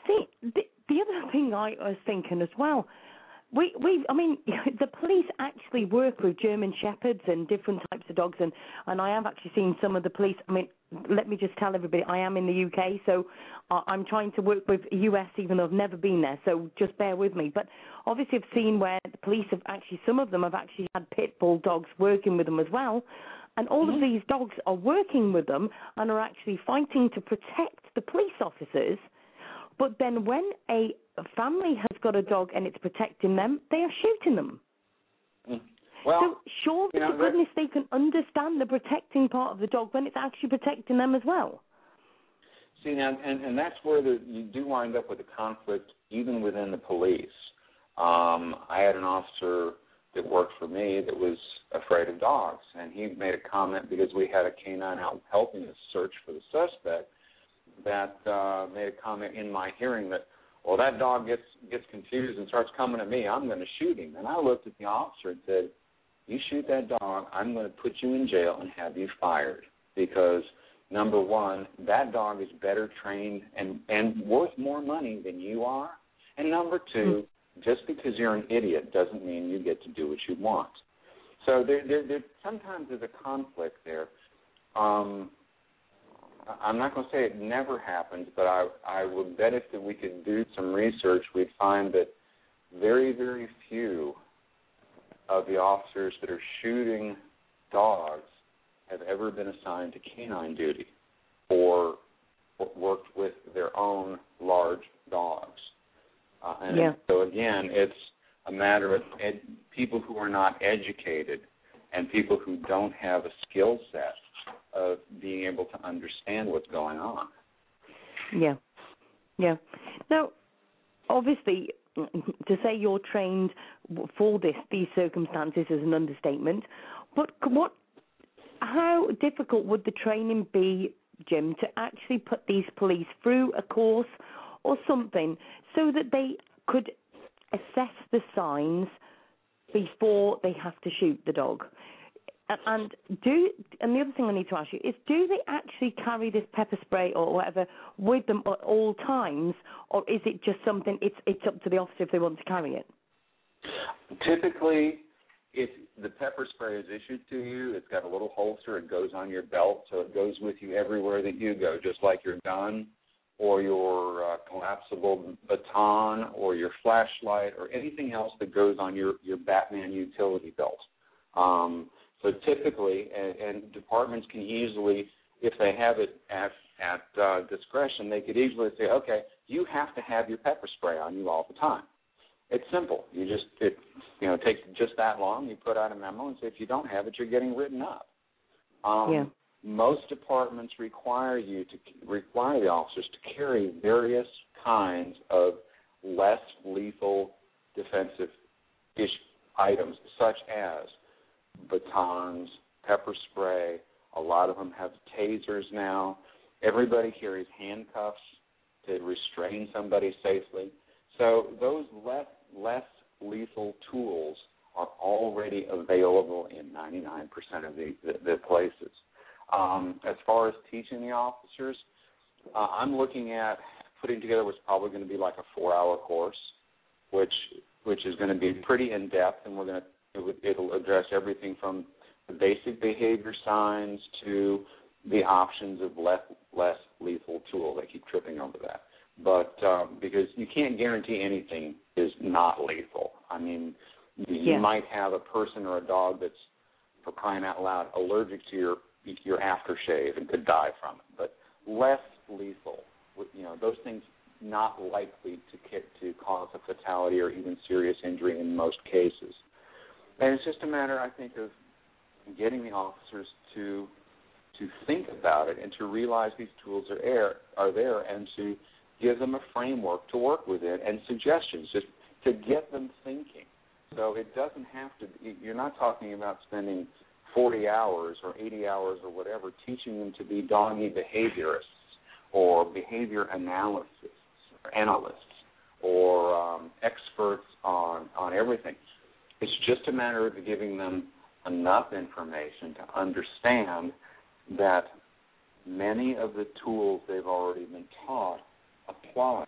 See, the, the other thing I was thinking as well, we we I mean <laughs> the police actually work with German shepherds and different types of dogs, and and I have actually seen some of the police. I mean, let me just tell everybody, I am in the UK, so I- I'm trying to work with US, even though I've never been there. So just bear with me. But obviously, I've seen where the police have actually some of them have actually had pit bull dogs working with them as well. And all of mm-hmm. these dogs are working with them and are actually fighting to protect the police officers. But then when a family has got a dog and it's protecting them, they are shooting them. Mm. Well, so surely you know, to goodness they can understand the protecting part of the dog when it's actually protecting them as well. See now, and and that's where the, you do wind up with a conflict even within the police. Um, I had an officer that worked for me that was afraid of dogs, and he made a comment because we had a canine out helping us search for the suspect. That uh, made a comment in my hearing that, well, that dog gets gets confused and starts coming at me. I'm going to shoot him. And I looked at the officer and said, "You shoot that dog, I'm going to put you in jail and have you fired because." number one, that dog is better trained and and worth more money than you are. And number two, just because you're an idiot doesn't mean you get to do what you want. So there, there, there sometimes there's a conflict there. Um, I'm not going to say it never happens, but I I would bet if that we could do some research, we'd find that very very few of the officers that are shooting dogs have ever been assigned to canine duty or worked with their own large dogs. Uh, and Yeah. so again, it's a matter of ed- people who are not educated and people who don't have a skill set of being able to understand what's going on. Yeah, yeah. Now, obviously, to say you're trained for this these circumstances is an understatement. But what, how difficult would the training be, Jim, to actually put these police through a course or something so that they could assess the signs before they have to shoot the dog? And do and the other thing I need to ask you is do they actually carry this pepper spray or whatever with them at all times, or is it just something it's it's up to the officer if they want to carry it? Typically, if the pepper spray is issued to you, it's got a little holster. It goes on your belt, so it goes with you everywhere that you go, just like your gun or your uh, collapsible baton or your flashlight or anything else that goes on your your Batman utility belt. Um, so typically, and, and departments can easily, if they have it at at uh, discretion, they could easily say, okay, you have to have your pepper spray on you all the time. It's simple. You just it you know it takes just that long. You put out a memo and say if you don't have it, you're getting written up. Um, Yeah. Most departments require you to require the officers to carry various kinds of less lethal defensive ish items, such as batons, pepper spray. A lot of them have tasers now. Everybody carries handcuffs to restrain somebody safely. So those less less lethal tools are already available in 99% of the, the, the places. Um, as far as teaching the officers, uh, I'm looking at putting together what's probably going to be like a four-hour course, which which is going to be pretty in depth, and we're going to it, would- it'll address everything from the basic behavior signs to the options of less less lethal tools. I keep tripping over that, but um, because you can't guarantee anything is not lethal. I mean, you, you might have a person or a dog that's for crying out loud allergic to your your aftershave and could die from it, but less lethal. You know, those things not likely to kick, to cause a fatality or even serious injury in most cases. And it's just a matter, I think, of getting the officers to to think about it and to realize these tools are air, are there and to give them a framework to work within and suggestions just to get them thinking. So it doesn't have to. You're not talking about spending 40 hours or 80 hours or whatever teaching them to be doggy behaviorists or behavior analysis or analysts or um, experts on on everything. It's just a matter of giving them enough information to understand that many of the tools they've already been taught apply.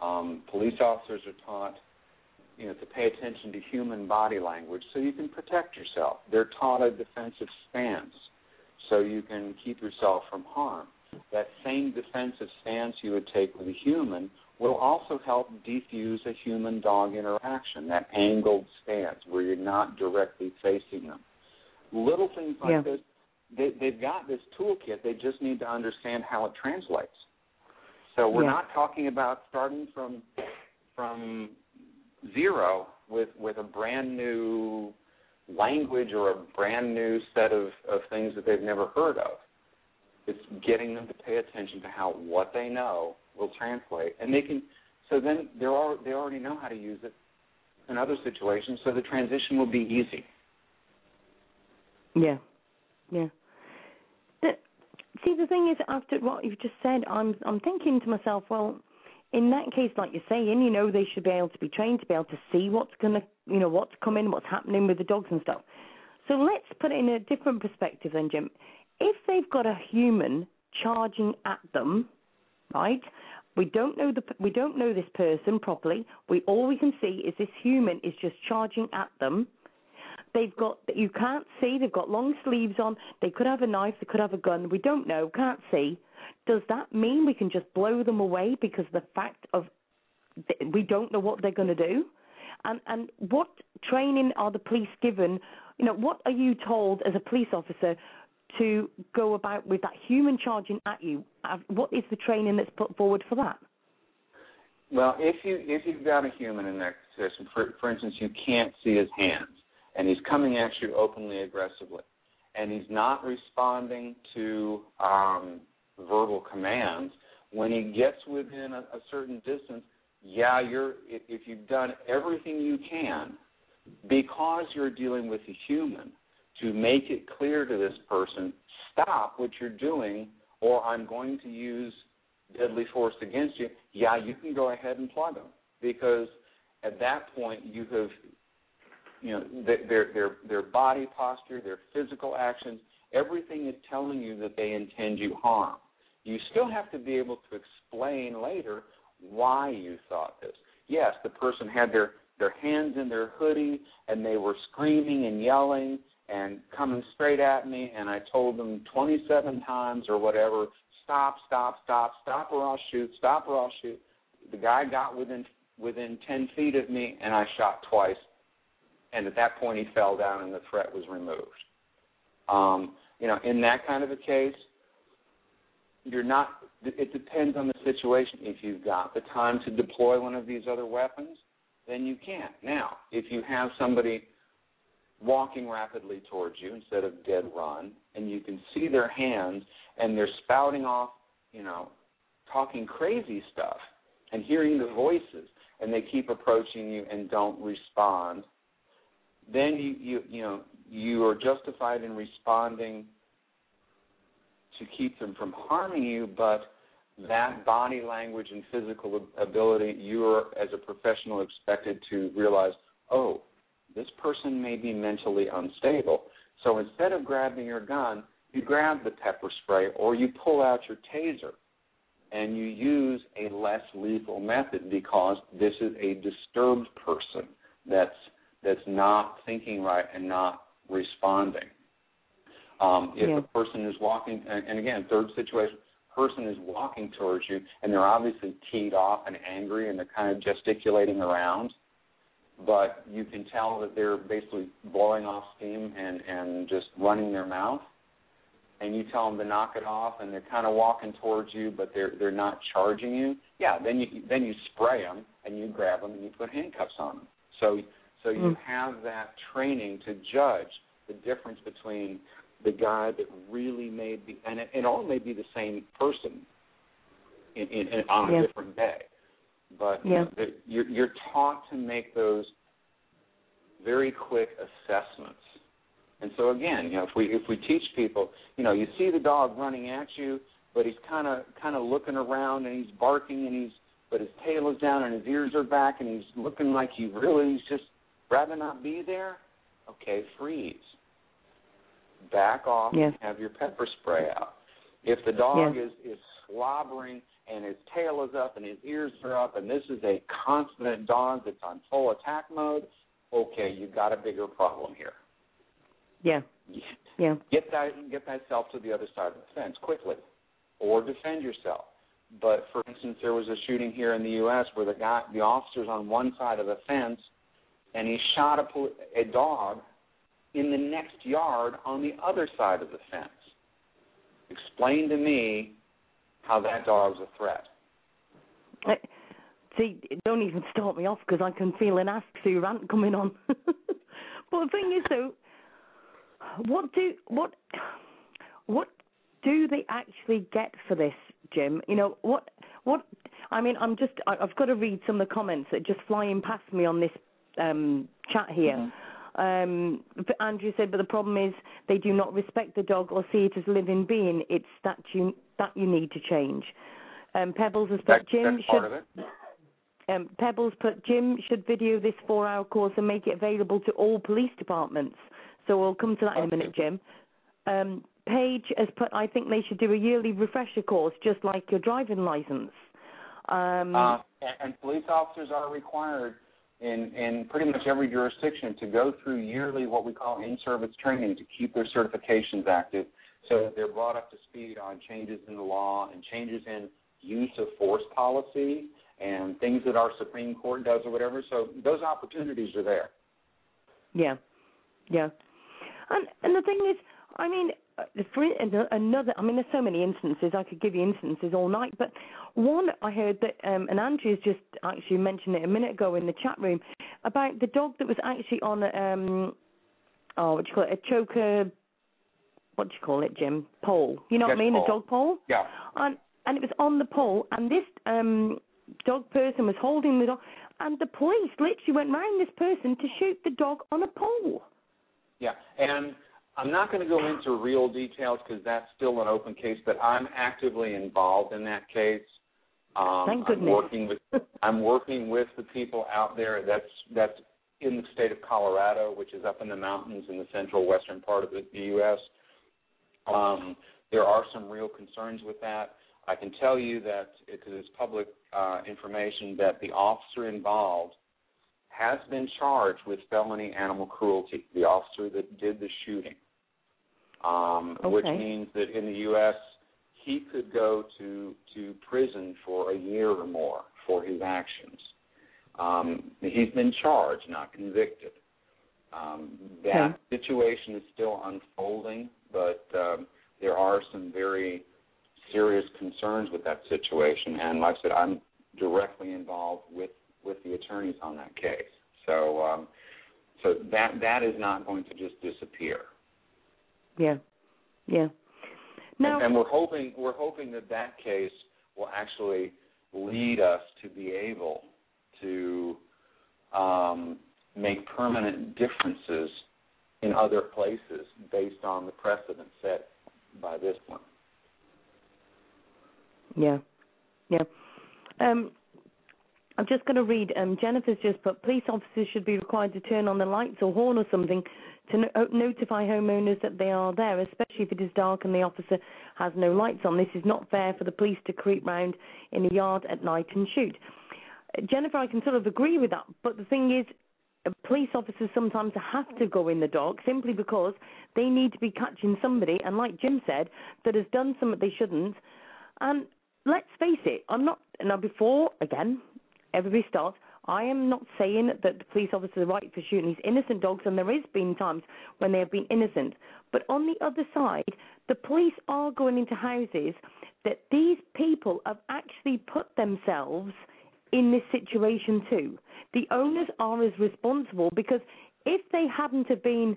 Um, police officers are taught, you know, to pay attention to human body language so you can protect yourself. They're taught a defensive stance so you can keep yourself from harm. That same defensive stance you would take with a human will also help defuse a human dog interaction, that angled stance where you're not directly facing them. Little things like Yeah. this, they, they've got this toolkit, they just need to understand how it translates. So we're Yeah. not talking about starting from from zero with with a brand new language or a brand new set of, of things that they've never heard of. It's getting them to pay attention to how what they know will translate, and they can. So then they're al- they already know how to use it in other situations, so the transition will be easy. Yeah, yeah. The, see, the thing is, after what you've just said, I'm I'm thinking to myself, well, in that case, like you're saying, you know, they should be able to be trained to be able to see what's gonna, you know, what's coming, what's happening with the dogs and stuff. So let's put it in a different perspective, then, Jim. If they've got a human charging at them, right? We don't know the we don't know this person properly. We all we can see is this human is just charging at them. They've got you can't see. They've got long sleeves on. They could have a knife. They could have a gun. We don't know. Can't see. Does that mean we can just blow them away because the fact of we don't know what they're going to do? And and what training are the police given? You know, what are you told as a police officer to go about with that human charging at you? What is the training that's put forward for that? Well, if you if you've got a human in that position, for for instance, you can't see his hands, and he's coming at you openly aggressively, and he's not responding to um, verbal commands. When he gets within a, a certain distance, yeah, you're if you've done everything you can, because you're dealing with a human, to make it clear to this person, stop what you're doing, or I'm going to use deadly force against you, yeah, you can go ahead and plug them because at that point you have, you know, their their their, body posture, their physical actions, everything is telling you that they intend you harm. You still have to be able to explain later why you thought this. Yes, the person had their their hands in their hoodie and they were screaming and yelling and coming straight at me and I told them 27 times or whatever, stop, stop, stop, stop or I'll shoot, stop or I'll shoot. The guy got within within 10 feet of me and I shot twice. And at that point he fell down and the threat was removed. Um, you know, in that kind of a case, you're not it depends on the situation. If you've got the time to deploy one of these other weapons, then you can. Now, if you have somebody walking rapidly towards you instead of dead run, and you can see their hands and they're spouting off, you know, talking crazy stuff and hearing the voices, and they keep approaching you and don't respond, then you you you know you are justified in responding to keep them from harming you, but that body language and physical ability, you are, as a professional, expected to realize, oh, this person may be mentally unstable. So instead of grabbing your gun, you grab the pepper spray or you pull out your taser and you use a less lethal method because this is a disturbed person that's that's not thinking right and not responding. Um, if Yeah. a person is walking, and, and again, third situation, person is walking towards you and they're obviously teed off and angry and they're kind of gesticulating around, but you can tell that they're basically blowing off steam and and just running their mouth. And you tell them to knock it off, and they're kind of walking towards you, but they're they're not charging you. Yeah, then you then you spray them and you grab them and you put handcuffs on them. So so you Mm. have that training to judge the difference between the guy that really may be, and it, it all may be the same person in, in, in on Yeah. a different day, but you Yeah. you're, you're taught to make those very quick assessments. And so again, you know, if we if we teach people, you know, you see the dog running at you, but he's kind of kind of looking around and he's barking and he's but his tail is down and his ears are back and he's looking like he really he's just rather not be there. Okay, freeze. Back off Yeah. and have your pepper spray out. If the dog Yeah. is is slobbering and his tail is up and his ears are up and this is a confident dog that's on full attack mode, okay, you've got a bigger problem here. Yeah. <laughs> Yeah. Get that get thyself to the other side of the fence quickly, or defend yourself. But for instance, there was a shooting here in the U.S. where the guy, the officer's on one side of the fence, and he shot a a dog in the next yard on the other side of the fence. Explain to me how that dog's a threat. I- See, don't even start me off because I can feel an Ask Sue rant coming on. <laughs> but the thing is, though, what do what what do they actually get for this, Jim? You know what what I mean. I'm just I, I've got to read some of the comments that are just flying past me on this um, chat here. Um, Andrew said, but the problem is they do not respect the dog or see it as a living being. It's that you that you need to change. Um, Pebbles has That, put Jim that's should part of it. um, Pebbles put Jim should video this four-hour course and make it available to all police departments. So we'll come to that in a minute, Jim. Um, Paige has put I think they should do a yearly refresher course, just like your driving license. Um, Uh, and, and police officers are required in, in pretty much every jurisdiction to go through yearly what we call in-service training to keep their certifications active so that they're brought up to speed on changes in the law and changes in use of force policy and things that our Supreme Court does or whatever. So those opportunities are there. Yeah, yeah, and and the thing is, I mean, another, I mean, there's so many instances. I could give you instances all night, but one I heard that, um, and Andrew's just actually mentioned it a minute ago in the chat room about the dog that was actually on, a, um, oh, what do you call it, a choker. What do you call it, Jim? Pole. You know what I mean? pole. A dog pole. Yeah. And and it was on the pole, and this um dog person was holding the dog, and the police literally went round this person to shoot the dog on a pole. Yeah, and I'm not going to go into real details because that's still an open case, but I'm actively involved in that case. Um, Thank I'm goodness. working with I'm working with the people out there. That's that's in the state of Colorado, which is up in the mountains in the central western part of the, the U.S. Um, there are some real concerns with that. I can tell you that because it's public uh, information that the officer involved has been charged with felony animal cruelty. The officer that did the shooting, um, Okay. which means that in the U.S. he could go to to prison for a year or more for his actions. Um, he's been charged, not convicted. Um, that Okay. situation is still unfolding, but um, there are some very serious concerns with that situation. And like I said, I'm directly involved with with the attorneys on that case. So um, so that that is not going to just disappear. Yeah. Yeah. Now, and, and we're hoping we're hoping that that case will actually lead us to be able to um, make permanent differences in other places based on the precedent set by this one. Yeah, yeah. Um, I'm just going to read. Um, Jennifer's just put police officers should be required to turn on the lights or horn or something to no- uh, notify homeowners that they are there, especially if it is dark and the officer has no lights on. This is not fair for the police to creep round in a yard at night and shoot. Uh, Jennifer, I can sort of agree with that, but the thing is, uh, police officers sometimes have to go in the dark simply because they need to be catching somebody, and like Jim said, that has done something they shouldn't. And let's face it, I'm not now before again, everybody starts. I am not saying that the police officers are right for shooting these innocent dogs, and there has been times when they have been innocent. But on the other side, the police are going into houses that these people have actually put themselves in this situation too. The owners are as responsible because if they hadn't have been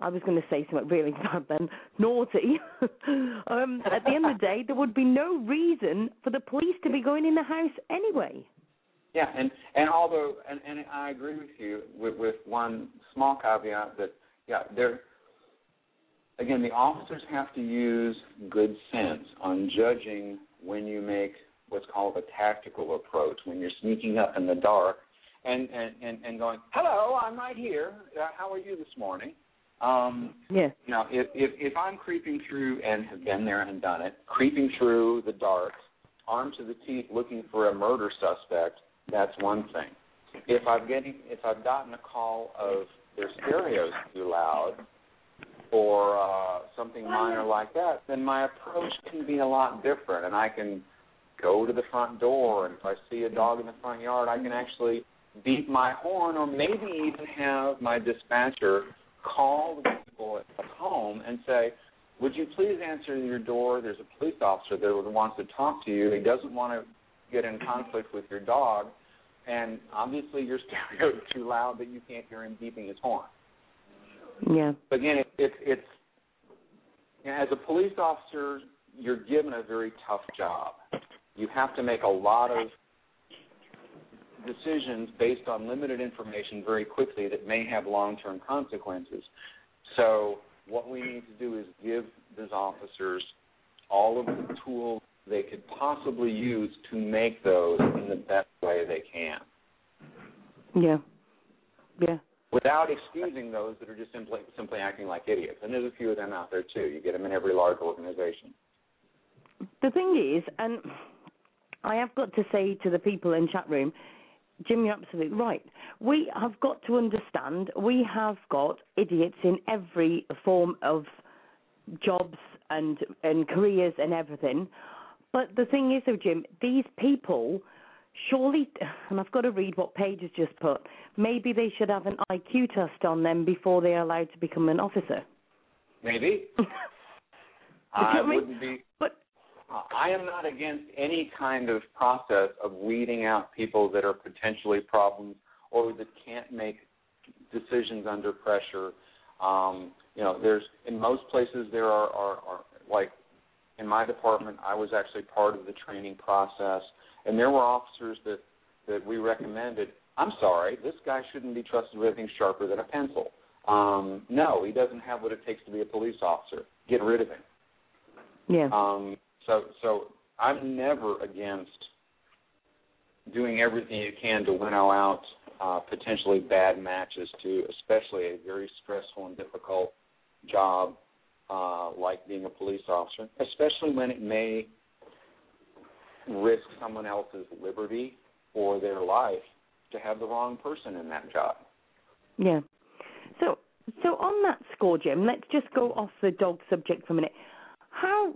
I was going to say something really <laughs> bad then, naughty. <laughs> um, at the end of the day, there would be no reason for the police to be going in the house anyway. Yeah, and and although and, and I agree with you with, with one small caveat that yeah, there again the officers have to use good sense on judging when you make what's called a tactical approach when you're sneaking up in the dark and and and, and going hello I'm right here uh, how are you this morning um, Yeah. you know, if, if if I'm creeping through and have been there and done it, creeping through the dark, armed to the teeth, looking for a murder suspect, that's one thing. If I've getting if I've gotten a call of their stereos too loud or uh, something minor like that, then my approach can be a lot different, and I can go to the front door, and if I see a dog in the front yard, I can actually beat my horn, or maybe even have my dispatcher call the people at home and say, "Would you please answer your door? There's a police officer there who wants to talk to you. He doesn't want to get in conflict with your dog, and obviously your stereo is too loud that you can't hear him beeping his horn." Yeah. But again, it, it, it's as a police officer, you're given a very tough job. You have to make a lot of decisions based on limited information very quickly that may have long-term consequences. So what we need to do is give those officers all of the tools they could possibly use to make those in the best way they can, Yeah. Yeah. without excusing those that are just simply simply acting like idiots. And there's a few of them out there too. You get them in every large organization. The thing is, and I have got to say to the people in chat room, Jim, you're absolutely right. We have got to understand we have got idiots in every form of jobs and and careers and everything. But the thing is, though, Jim, these people surely, and I've got to read what Paige has just put. Maybe they should have an IQ test on them before they are allowed to become an officer. Maybe <laughs> I wouldn't be. But I am not against any kind of process of weeding out people that are potentially problems or that can't make decisions under pressure. Um, you know, there's in most places there are, are, are like in my department, I was actually part of the training process, and there were officers that that we recommended. I'm sorry, this guy shouldn't be trusted with anything sharper than a pencil. Um, no, he doesn't have what it takes to be a police officer. Get rid of him. yeah, Um, so, so I'm never against doing everything you can to winnow out uh, potentially bad matches to, especially a very stressful and difficult job uh, like being a police officer, especially when it may risk someone else's liberty or their life to have the wrong person in that job. Yeah. So so on that score, Jim, let's just go off the dog subject for a minute. How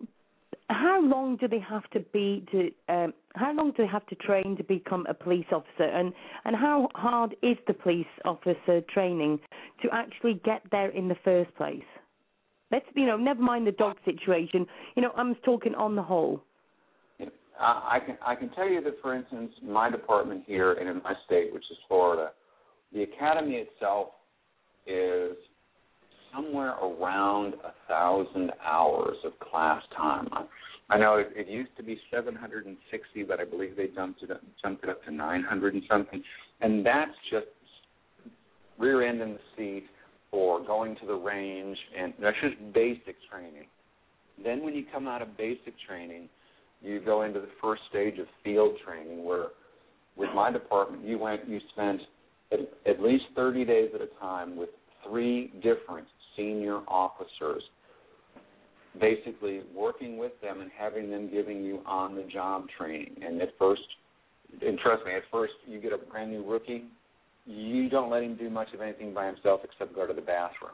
how long do they have to be to um, how long do they have to train to become a police officer and and how hard is the police officer training to actually get there in the first place let's you know never mind the dog situation. You know i'm talking on the whole. I can I can tell you that, for instance, my department here and in my state, which is Florida, the academy itself is somewhere around a thousand hours of class time. I know it, it used to be 760, but I believe they jumped it up, jumped it up to 900 and something, and that's just rear end in the seat for going to the range, and that's just basic training. Then when you come out of basic training, you go into the first stage of field training, where with my department, you went, you spent at, at least 30 days at a time with three different senior officers, basically working with them and having them giving you on the job training. And at first, and trust me, at first you get a brand new rookie, you don't let him do much of anything by himself except go to the bathroom.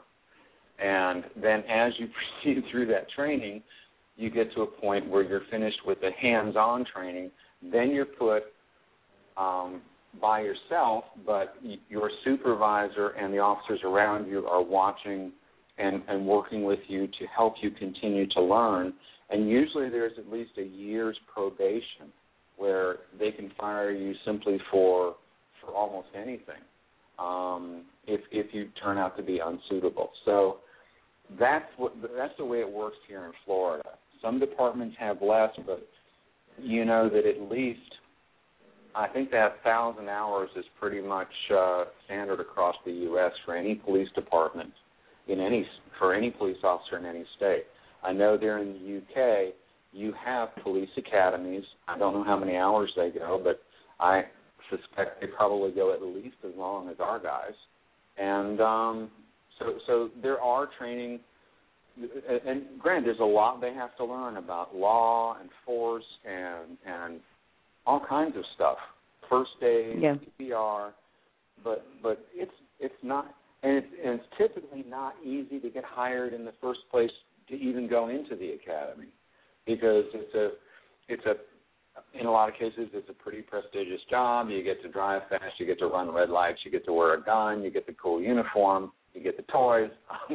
And then as you <laughs> proceed through that training, you get to a point where you're finished with the hands-on training. Then you're put um, by yourself, but your supervisor and the officers around you are watching and, and working with you to help you continue to learn. And usually there's at least a year's probation where they can fire you simply for for almost anything um, if if you turn out to be unsuitable. So that's what that's the way it works here in Florida. Some departments have less, but you know that at least I think that thousand hours is pretty much uh, standard across the U.S. for any police department in any for any police officer in any state. I know there in the UK you have police academies. I don't know how many hours they go, but I suspect they probably go at least as long as our guys. And um, so so there are training and granted, there's a lot they have to learn about law and force and and all kinds of stuff, first aid, yeah. CPR, but but it's it's not and it's, and it's typically not easy to get hired in the first place to even go into the academy because it's a it's a in a lot of cases it's a pretty prestigious job. You get to drive fast, you get to run red lights, you get to wear a gun, you get the cool uniform, you get the toys. <laughs>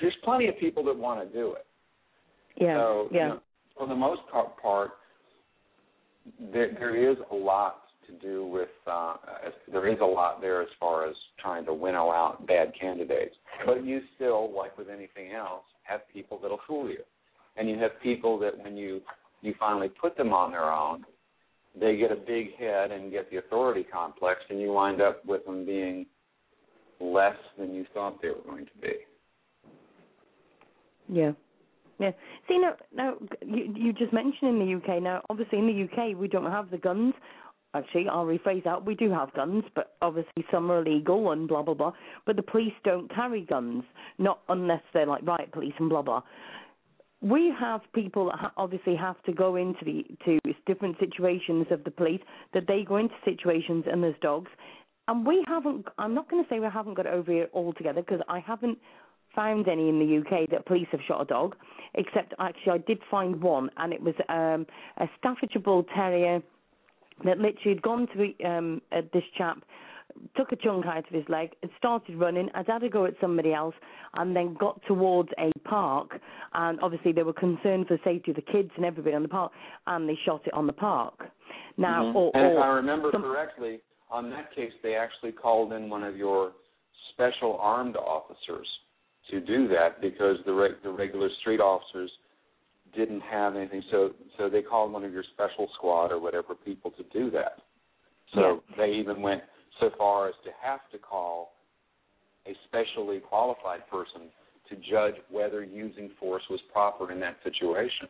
There's plenty of people that want to do it. Yeah. So, yeah. You know, for the most part, there, there is a lot to do with. Uh, there is a lot there as far as trying to winnow out bad candidates. But you still, like with anything else, have people that'll fool you, and you have people that when you you finally put them on their own, they get a big head and get the authority complex, and you wind up with them being less than you thought they were going to be. Yeah. Yeah. See, now, now you, you just mentioned in the UK. Now, obviously, in the UK, we don't have the guns. Actually, I'll rephrase that. We do have guns, but obviously some are illegal and blah blah blah. But the police don't carry guns, not unless they're like riot police and blah blah. We have people that obviously have to go into the to different situations of the police. That they go into situations and there's dogs, and we haven't. I'm not going to say we haven't got it over here altogether because I haven't found any in the UK that police have shot a dog, except actually I did find one, and it was um, a Staffordshire Bull Terrier that literally had gone to um, uh, this chap, took a chunk out of his leg, and started running, had had a go at somebody else, and then got towards a park, and obviously they were concerned for the safety of the kids and everybody on the park, and they shot it on the park. Now, mm-hmm. or, and if or I remember some, correctly, on that case, they actually called in one of your special armed officers to do that because the re- the regular street officers didn't have anything. So so they called one of your special squad or whatever people to do that. So yeah. they even went so far as to have to call a specially qualified person to judge whether using force was proper in that situation.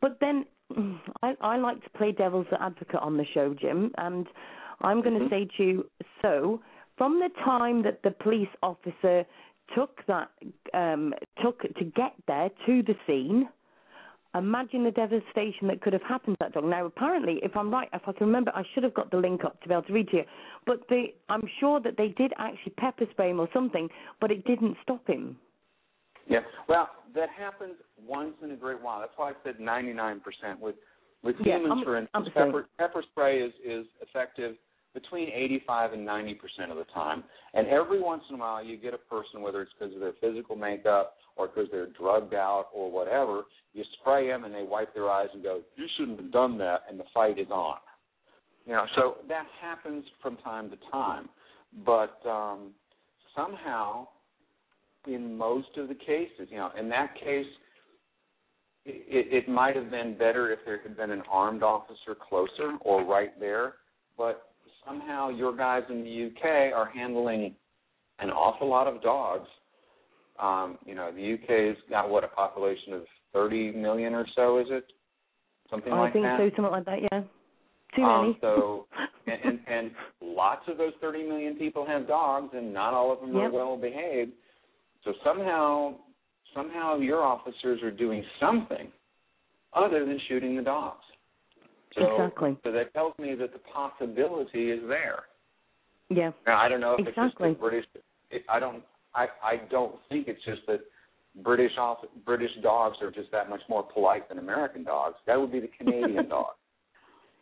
But then <clears throat> I, I like to play devil's advocate on the show, Jim, and I'm going to mm-hmm. say to you so from the time that the police officer took that um, took to get there to the scene Imagine the devastation that could have happened to that dog. Now, apparently, if I'm right, if I can remember, I should have got the link up to be able to read to you. But they, I'm sure that they did actually pepper spray him or something, but it didn't stop him. Yeah. Well, that happens once in a great while. That's why I said 99%. With with Yeah, humans, I'm- for instance, pepper pepper spray is is effective between 85 and 90 percent of the time. And every once in a while, you get a person, whether it's because of their physical makeup or because they're drugged out or whatever, you spray them and they wipe their eyes and go, "You shouldn't have done that," and the fight is on. You know, so that happens from time to time, but um, somehow, in most of the cases, you know, in that case, it, it might have been better if there had been an armed officer closer or right there, but somehow your guys in the UK are handling an awful lot of dogs. Um, you know, the UK's got what a population of 30 million or so, is it? Something I like think that. so, something like that. Yeah, too Um, many. so, <laughs> and, and and lots of those 30 million people have dogs, and not all of them are well behaved. So somehow, somehow your officers are doing something other than shooting the dogs. So, Exactly. So that tells me that the possibility is there. yeah, Now I don't know if Exactly. it's just the British. It, I don't. I I don't think it's just that British off, British dogs are just that much more polite than American dogs. That would be the Canadian <laughs> dog.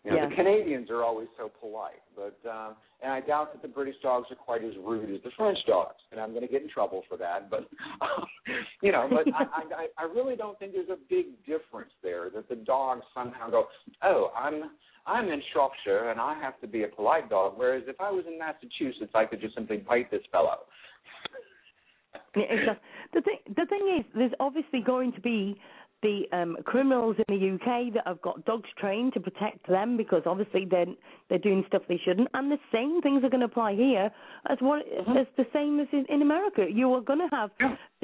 You know, Yeah. the Canadians are always so polite, but um, and I doubt that the British dogs are quite as rude as the French dogs. And I'm going to get in trouble for that, but <laughs> you know, but I, I I really don't think there's a big difference there. That the dogs somehow go, oh, I'm I'm in Shropshire and I have to be a polite dog, whereas if I was in Massachusetts, I could just simply bite this fellow. Yeah. The thing, the thing is, there's obviously going to be the um, criminals in the UK that have got dogs trained to protect them because obviously they're they're doing stuff they shouldn't, and the same things are going to apply here as what as the same as in, in America. You are going to have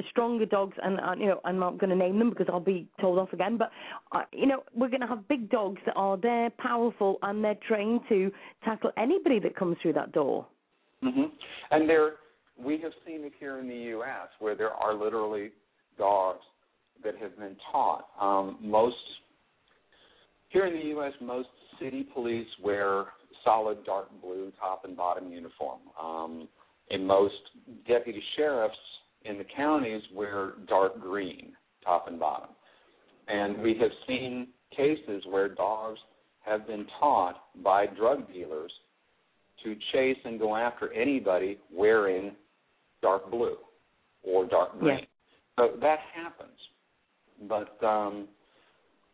stronger dogs, and uh, you know I'm not going to name them because I'll be told off again. But uh, you know we're going to have big dogs that are there, powerful, and they're trained to tackle anybody that comes through that door. hmm And there, we have seen it here in the U.S. where there are literally dogs that have been taught. Um, most here in the U.S., most city police wear solid dark blue top and bottom uniform. Um, and most deputy sheriffs in the counties wear dark green top and bottom. And we have seen cases where dogs have been taught by drug dealers to chase and go after anybody wearing dark blue or dark green. So that happens. But um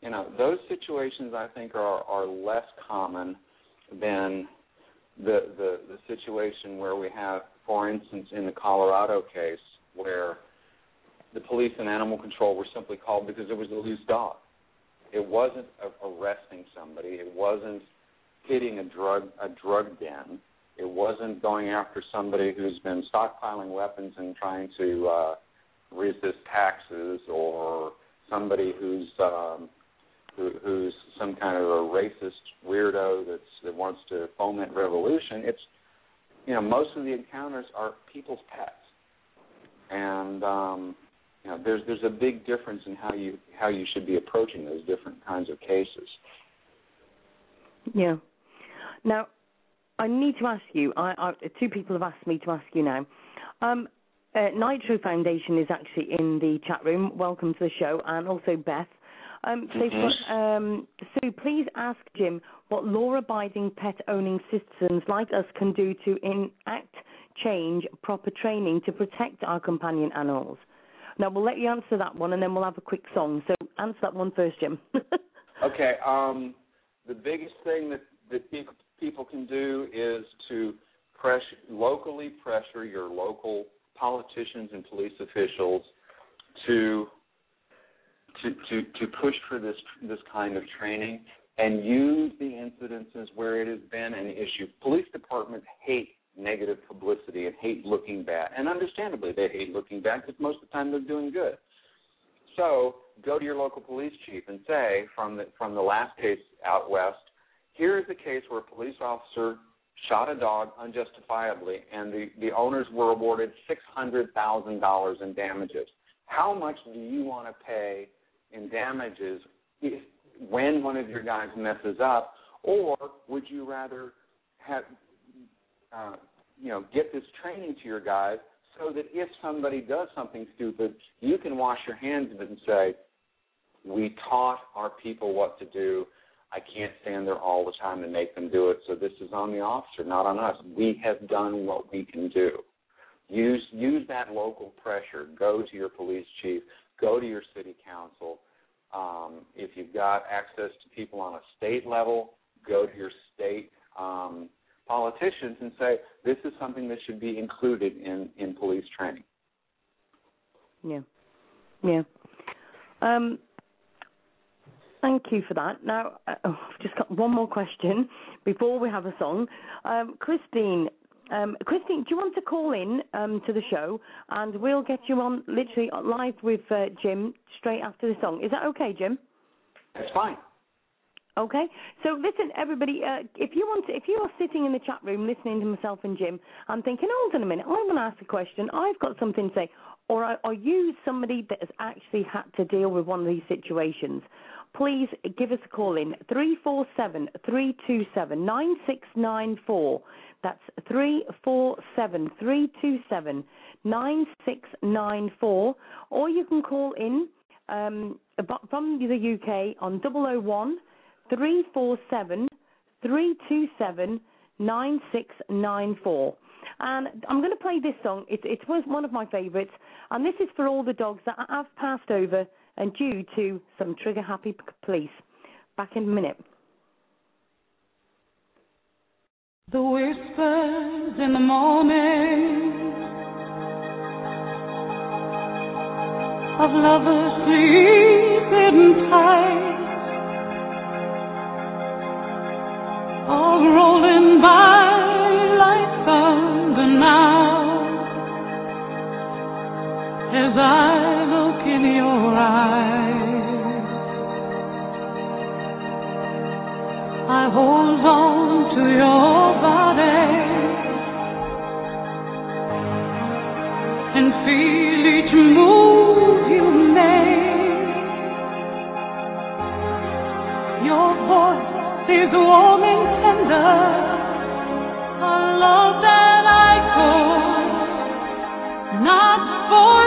you know, those situations I think are are less common than the the the situation where we have for instance in the Colorado case where the police and animal control were simply called because there was a loose dog. It wasn't a- arresting somebody. It wasn't hitting a drug a drug den. It wasn't going after somebody who's been stockpiling weapons and trying to uh, resist taxes, or somebody who's um, who, who's some kind of a racist weirdo that's that wants to foment revolution. It's you know most of the encounters are people's pets, and um, you know there's there's a big difference in how you how you should be approaching those different kinds of cases. Yeah. Now, I need to ask you. I, I, two people have asked me to ask you now. Um, uh, Nitro Foundation is actually in the chat room. Welcome to the show, and also Beth. Um, they've got, um, so please ask Jim what law-abiding pet-owning citizens like us can do to enact change, proper training to protect our companion animals. Now we'll let you answer that one, and then we'll have a quick song. So answer that one first, Jim. <laughs> Okay. Um, the biggest thing that that people people can do is to pressure locally pressure your local politicians and police officials to to to to push for this this kind of training and use the incidences where it has been an issue. Police departments hate negative publicity and hate looking bad, and understandably they hate looking bad because most of the time they're doing good. So go to your local police chief and say, from the from the last case out west, here is a case where a police officer shot a dog unjustifiably, and the the owners were awarded six hundred thousand dollars in damages. How much do you want to pay in damages when one of your guys messes up, or would you rather have uh, you know get this training to your guys so that if somebody does something stupid, you can wash your hands of it and say, "We taught our people what to do. I can't stand there all the time and make them do it. So this is on the officer, not on us. We have done what we can do." Use use that local pressure. Go to your police chief. Go to your city council. Um, if you've got access to people on a state level, go to your state um, politicians and say this is something that should be included in in police training. Yeah, yeah. Um, thank you for that. Now, uh, oh, I've just got one more question before we have a song. Um, Christine, um, Christine, do you want to call in um, to the show and we'll get you on literally live with uh, Jim straight after the song? Is that okay, Jim? That's fine. Okay. So listen, everybody, uh, if you want, to, if you are sitting in the chat room listening to myself and Jim, I'm thinking, hold on a minute, I want to ask a question. I've got something to say, or are you somebody that has actually had to deal with one of these situations? Please give us a call in three four seven three two seven nine six nine four. That's three four seven three two seven nine six nine four, or you can call in um, from the UK on double o oh one three four seven three two seven nine six nine four. And I'm going to play this song. It, it was one of my favourites, and this is for all the dogs that have passed over and due to some trigger happy police. Back in a minute. The whispers in the morning of lovers sleeping tight all rolling by like thunder now as I in your eyes. I hold on to your body and feel each move you make. Your voice is warm and tender, a love that I could not forsake.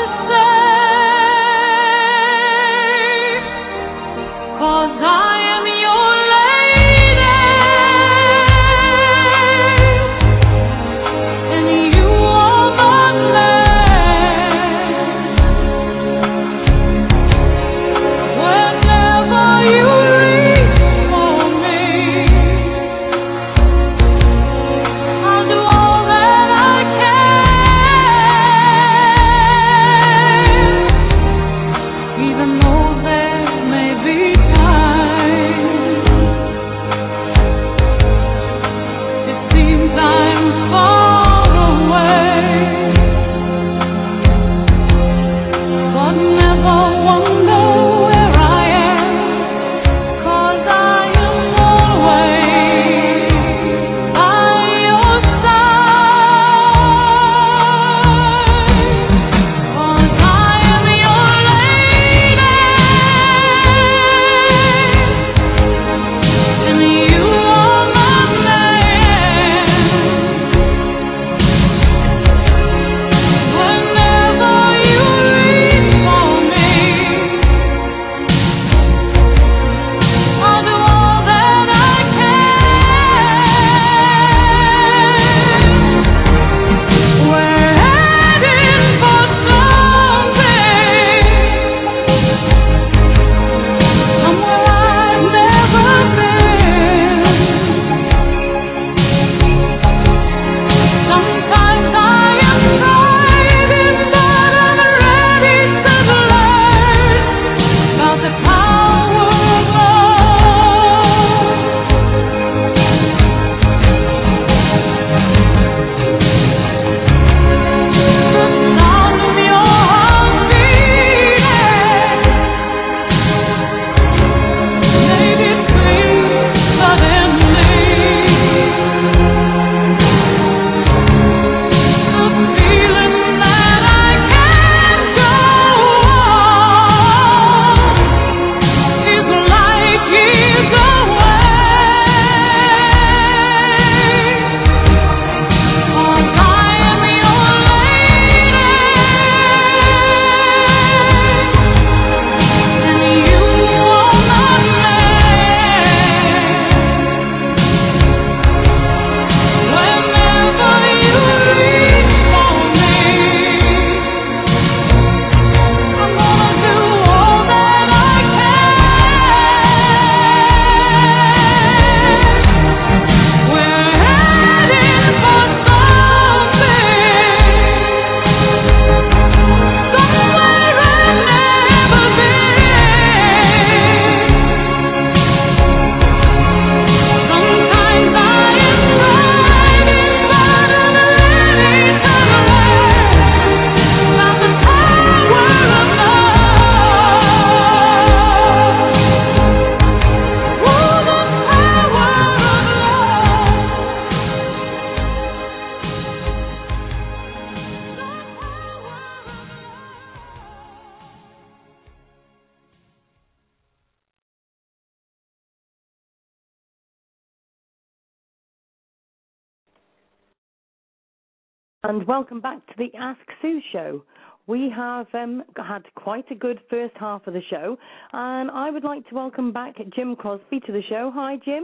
The Ask Sue show. We have um, had quite a good first half of the show, and I would like to welcome back Jim Crosby to the show. Hi, Jim.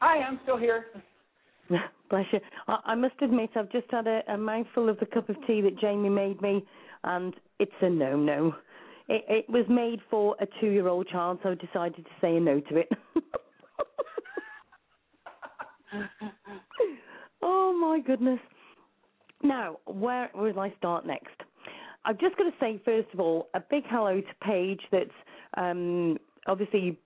Hi, I'm still here. <laughs> Bless you. I, I must admit, I've just had a, a mouthful of the cup of tea that Jamie made me, and it's a no-no. It, it was made for a two-year-old child, so I decided to say a no to it. <laughs> <laughs> oh my goodness. Now, where will I start next? I've just got to say, first of all, a big hello to Paige. That's um, obviously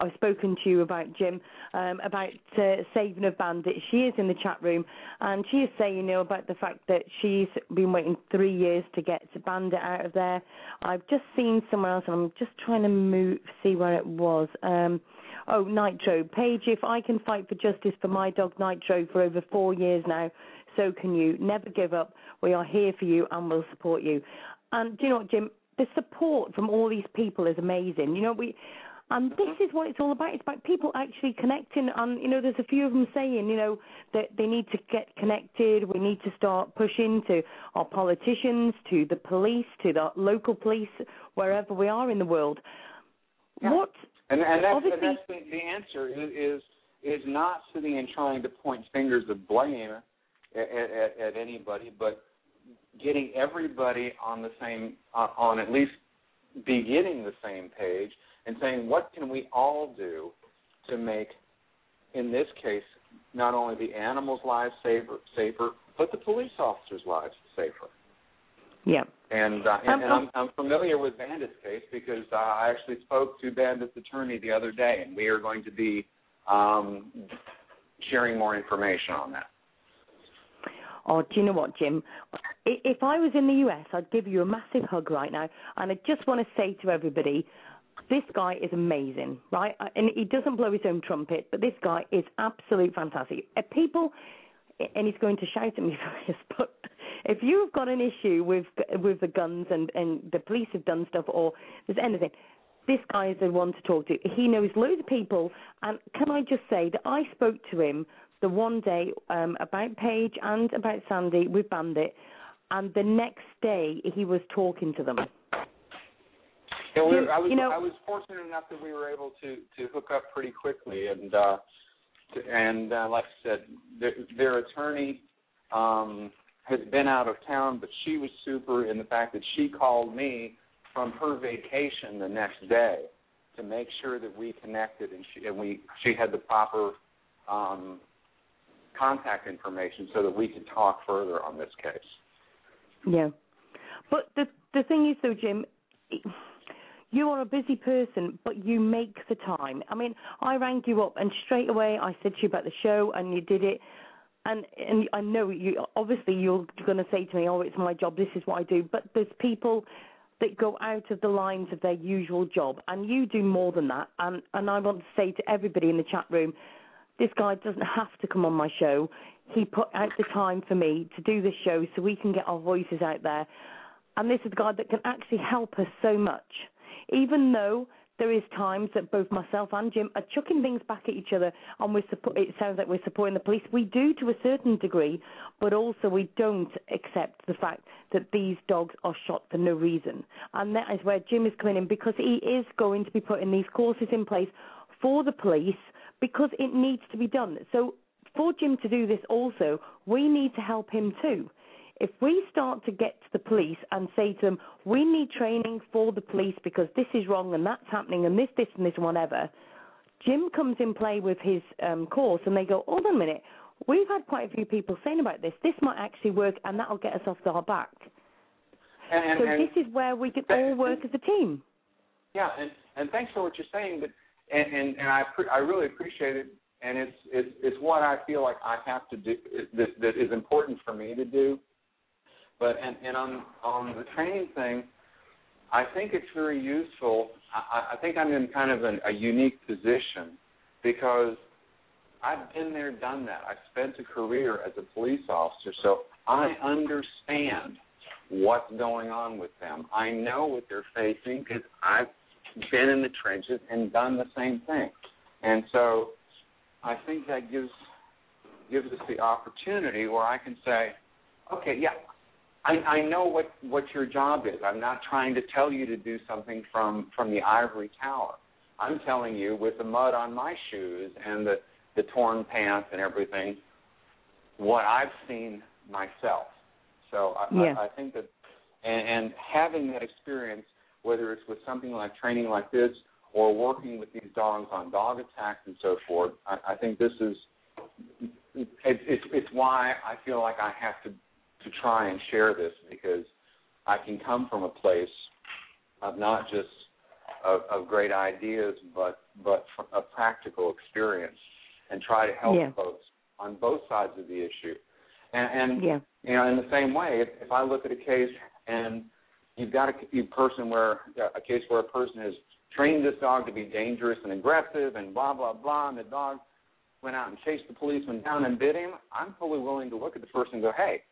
I've spoken to you about Jim um, about uh, saving of Bandit. She is in the chat room, and she is saying, you know, about the fact that she's been waiting three years to get a Bandit out of there. I've just seen somewhere else, and I'm just trying to move, see where it was. Um, oh, Nitro, Paige. If I can fight for justice for my dog Nitro for over four years now, so can you. Never give up. We are here for you, and we'll support you. And do you know what, Jim? The support from all these people is amazing. You know, we and this is what it's all about. It's about people actually connecting. And, you know, there's a few of them saying, you know, that they need to get connected. We need to start pushing to our politicians, to the police, to the local police, wherever we are in the world. Yeah. What? And, and that's, Obviously- and that's the, the answer is, is is not sitting and trying to point fingers of blame at, at, at anybody, but getting everybody on the same uh, on at least beginning the same page and saying what can we all do to make in this case not only the animals' lives safer, safer but the police officers' lives safer. Yeah. And uh, and, Um, and I'm, I'm familiar with Bandit's case because uh, I actually spoke to Bandit's attorney the other day, and we are going to be um, sharing more information on that. Oh, do you know what, Jim? If I was in the US, I'd give you a massive hug right now. And I just want to say to everybody, this guy is amazing, right? Uh, And he doesn't blow his own trumpet, but this guy is absolute fantastic. People, and he's going to shout at me <laughs> for this, but if you've got an issue with with the guns and and the police have done stuff or there's anything, this guy is the one to talk to. He knows loads of people, and can I just say that I spoke to him the one day um, about Paige and about Sandy with Bandit, and the next day he was talking to them. Yeah, we, I was you know- I was fortunate enough that we were able to to hook up pretty quickly, and uh, to, and uh, like I said, their, their attorney um, has been out of town, but she was super in the fact that she called me from her vacation the next day to make sure that we connected, and she and we she had the proper um, contact information so that we could talk further on this case. Yeah, but the the thing is though, Jim, you are a busy person, but you make the time. I mean, I rang you up and straight away I said to you about the show, and you did it. And and I know you obviously you're going to say to me, "Oh, it's my job. This is what I do." But there's people that go out of the lines of their usual job, and you do more than that. And and I want to say to everybody in the chat room, this guy doesn't have to come on my show. He put out the time for me to do this show so we can get our voices out there. And this is a guy that can actually help us so much. Even though there is times that both myself and Jim are chucking things back at each other and we're support, it sounds like we're supporting the police. We do to a certain degree, but also we don't accept the fact that these dogs are shot for no reason. And that is where Jim is coming in because he is going to be putting these courses in place for the police because it needs to be done. So for Jim to do this also, we need to help him too. If we start to get to the police and say to them, we need training for the police because this is wrong and that's happening and this, this and this, whatever, Jim comes in play with his um, course and they go, hold on a minute, we've had quite a few people saying about this. This might actually work and that'll get us off our back. And, so and, this is where we can all work as a team. Yeah, and and thanks for what you're saying, but and and, and I I really appreciate it, and it's it's it's what I feel like I have to do that that is important for me to do. But and and on on the training thing, I think it's very useful. I, I think I'm in kind of an, a unique position because I've been there, done that. I've spent a career as a police officer, so I understand what's going on with them. I know what they're facing because I've been in the trenches and done the same thing. And so I think that gives gives us the opportunity where I can say, okay, yeah, I, I know what what your job is. I'm not trying to tell you to do something from from the ivory tower. I'm telling you with the mud on my shoes and the the torn pants and everything, what I've seen myself. So I, Yeah. I, I think that, and, and having that experience, whether it's with something like training like this or working with these dogs on dog attacks and so forth, I, I think this is it, it's it's why I feel like I have to to try and share this because I can come from a place of not just of, of great ideas, but but a practical experience, and try to help Yeah. folks on both sides of the issue. And, and Yeah. you know, in the same way, if, if I look at a case and you've got a, a person where a case where a person has trained this dog to be dangerous and aggressive and blah blah blah, and the dog went out and chased the policeman down and bit him, I'm fully willing to look at the person and go, hey,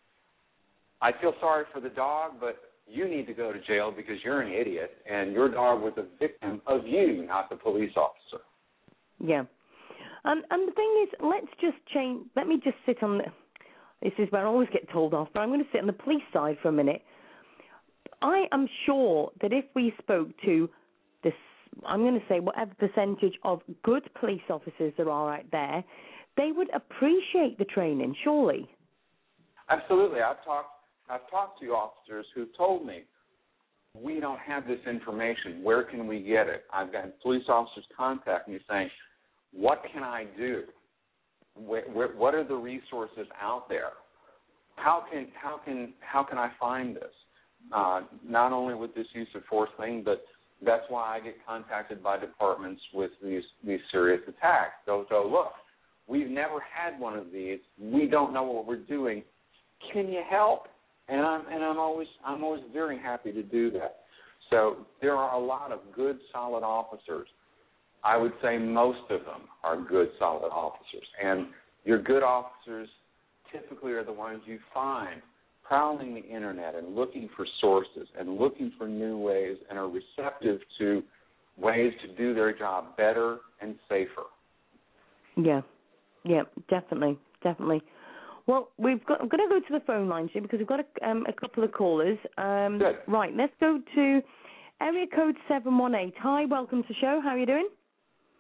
I feel sorry for the dog, but you need to go to jail because you're an idiot and your dog was a victim of you, not the police officer. Yeah. And and the thing is, let's just change. Let me just sit on the. This is where I always get told off, but I'm going to sit on the police side for a minute. I am sure that if we spoke to this, I'm going to say whatever percentage of good police officers there are out there, they would appreciate the training. Surely. Absolutely. I've talked I've talked to officers who've told me we don't have this information. Where can we get it? I've got police officers contact me saying, "What can I do? Where, where, what are the resources out there? How can how can how can I find this? Uh, not only with this use of force thing, but that's why I get contacted by departments with these these serious attacks. They'll go, look, we've never had one of these. We don't know what we're doing. Can you help? And I'm and I'm always I'm always very happy to do that. So there are a lot of good, solid officers. I would say most of them are good, solid officers. And your good officers typically are the ones you find prowling the internet and looking for sources and looking for new ways and are receptive to ways to do their job better and safer. Yeah, yeah, definitely, definitely. Well, we've got. I'm going to go to the phone lines here because we've got a, um, a couple of callers. Um, Good. Right, let's go to area code seven one eight. Hi, welcome to the show. How are you doing?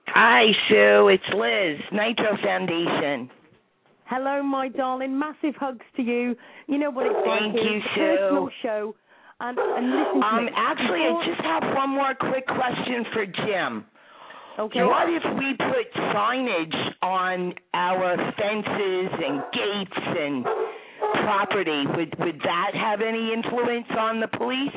Hi, Sue. It's Liz, Nitro Foundation. Hello, my darling. Massive hugs to you. You know what it's Thank like. you, It's personal Sue. show. And, and listen to Um, me. actually, I just have one more quick question for Jim. okay. What if we put signage on our fences and gates and property? Would would that have any influence on the police?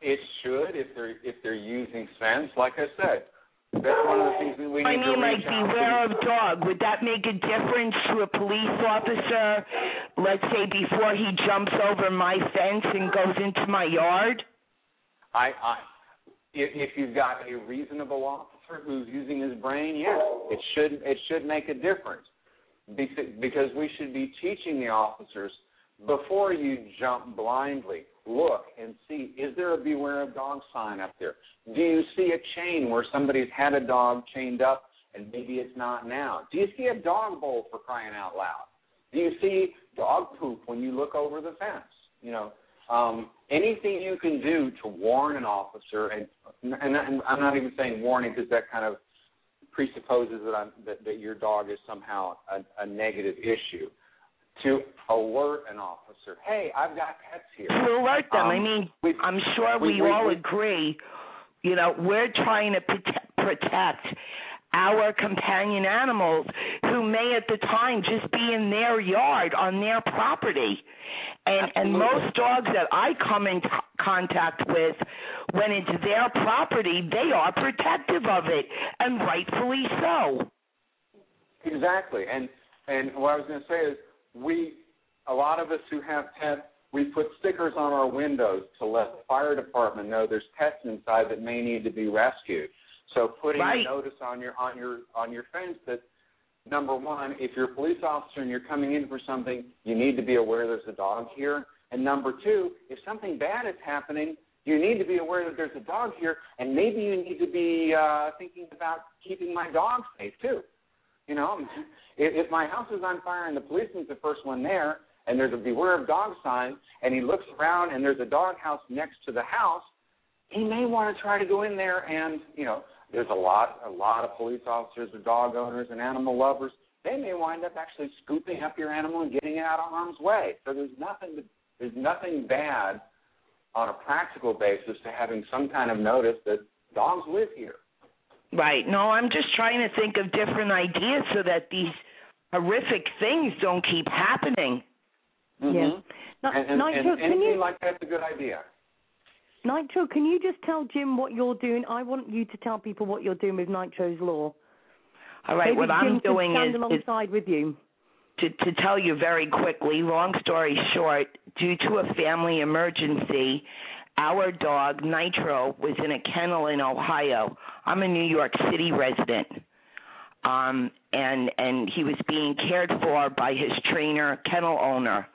It should if they're if they're using fence. Like I said, that's one of the things we I need mean, to like reach out to. beware of dog. Would that make a difference to a police officer? Let's say before he jumps over my fence and goes into my yard. I, I if, if you've got a reasonable officer who's using his brain, yes, it should it should make a difference because we should be teaching the officers before you jump blindly. Look and see: is there a beware of dog sign up there? Do you see a chain where somebody's had a dog chained up and maybe it's not now? Do you see a dog bowl for crying out loud? Do you see dog poop when you look over the fence? You know, um, anything you can do to warn an officer, and, and, and I'm not even saying warning because that kind of presupposes that, I'm, that, that your dog is somehow a, a negative issue. To alert an officer, hey, I've got pets here. to alert them. I Um, mean, we- I'm sure we, we- all we- agree. You know, we're trying to prote- protect our companion animals who may at the time just be in their yard on their property. And and most dogs that I come in t- contact with when it's their property, they are protective of it and rightfully so. Exactly, and and what I was going to say is we, a lot of us who have pets, we put stickers on our windows to let the fire department know there's pets inside that may need to be rescued. So putting Right. a notice on your on your on your fence that number one, if you're a police officer and you're coming in for something, you need to be aware there's a dog here. And number two, if something bad is happening, you need to be aware that there's a dog here, and maybe you need to be uh, thinking about keeping my dog safe too. You know, if, if my house is on fire and the policeman's the first one there, and there's a beware of dog sign, and he looks around and there's a dog house next to the house, he may want to try to go in there and you know there's a lot a lot of police officers and dog owners and animal lovers. They may wind up actually scooping up your animal and getting it out of harm's way. So there's nothing there's nothing bad on a practical basis to having some kind of notice that dogs live here Right. No, I'm just trying to think of different ideas so that these horrific things don't keep happening. mm-hmm. Yeah. Ni- and, and, Nigel, and can anything you like that's a good idea Nitro, can you just tell Jim what you're doing? I want you to tell people what you're doing with Nitro's law. All right. Maybe what Jim I'm could doing stand is, is alongside with you. to, to tell you very quickly, long story short, due to a family emergency, our dog Nitro was in a kennel in Ohio. I'm a New York City resident. Um and and he was being cared for by his trainer, kennel owner.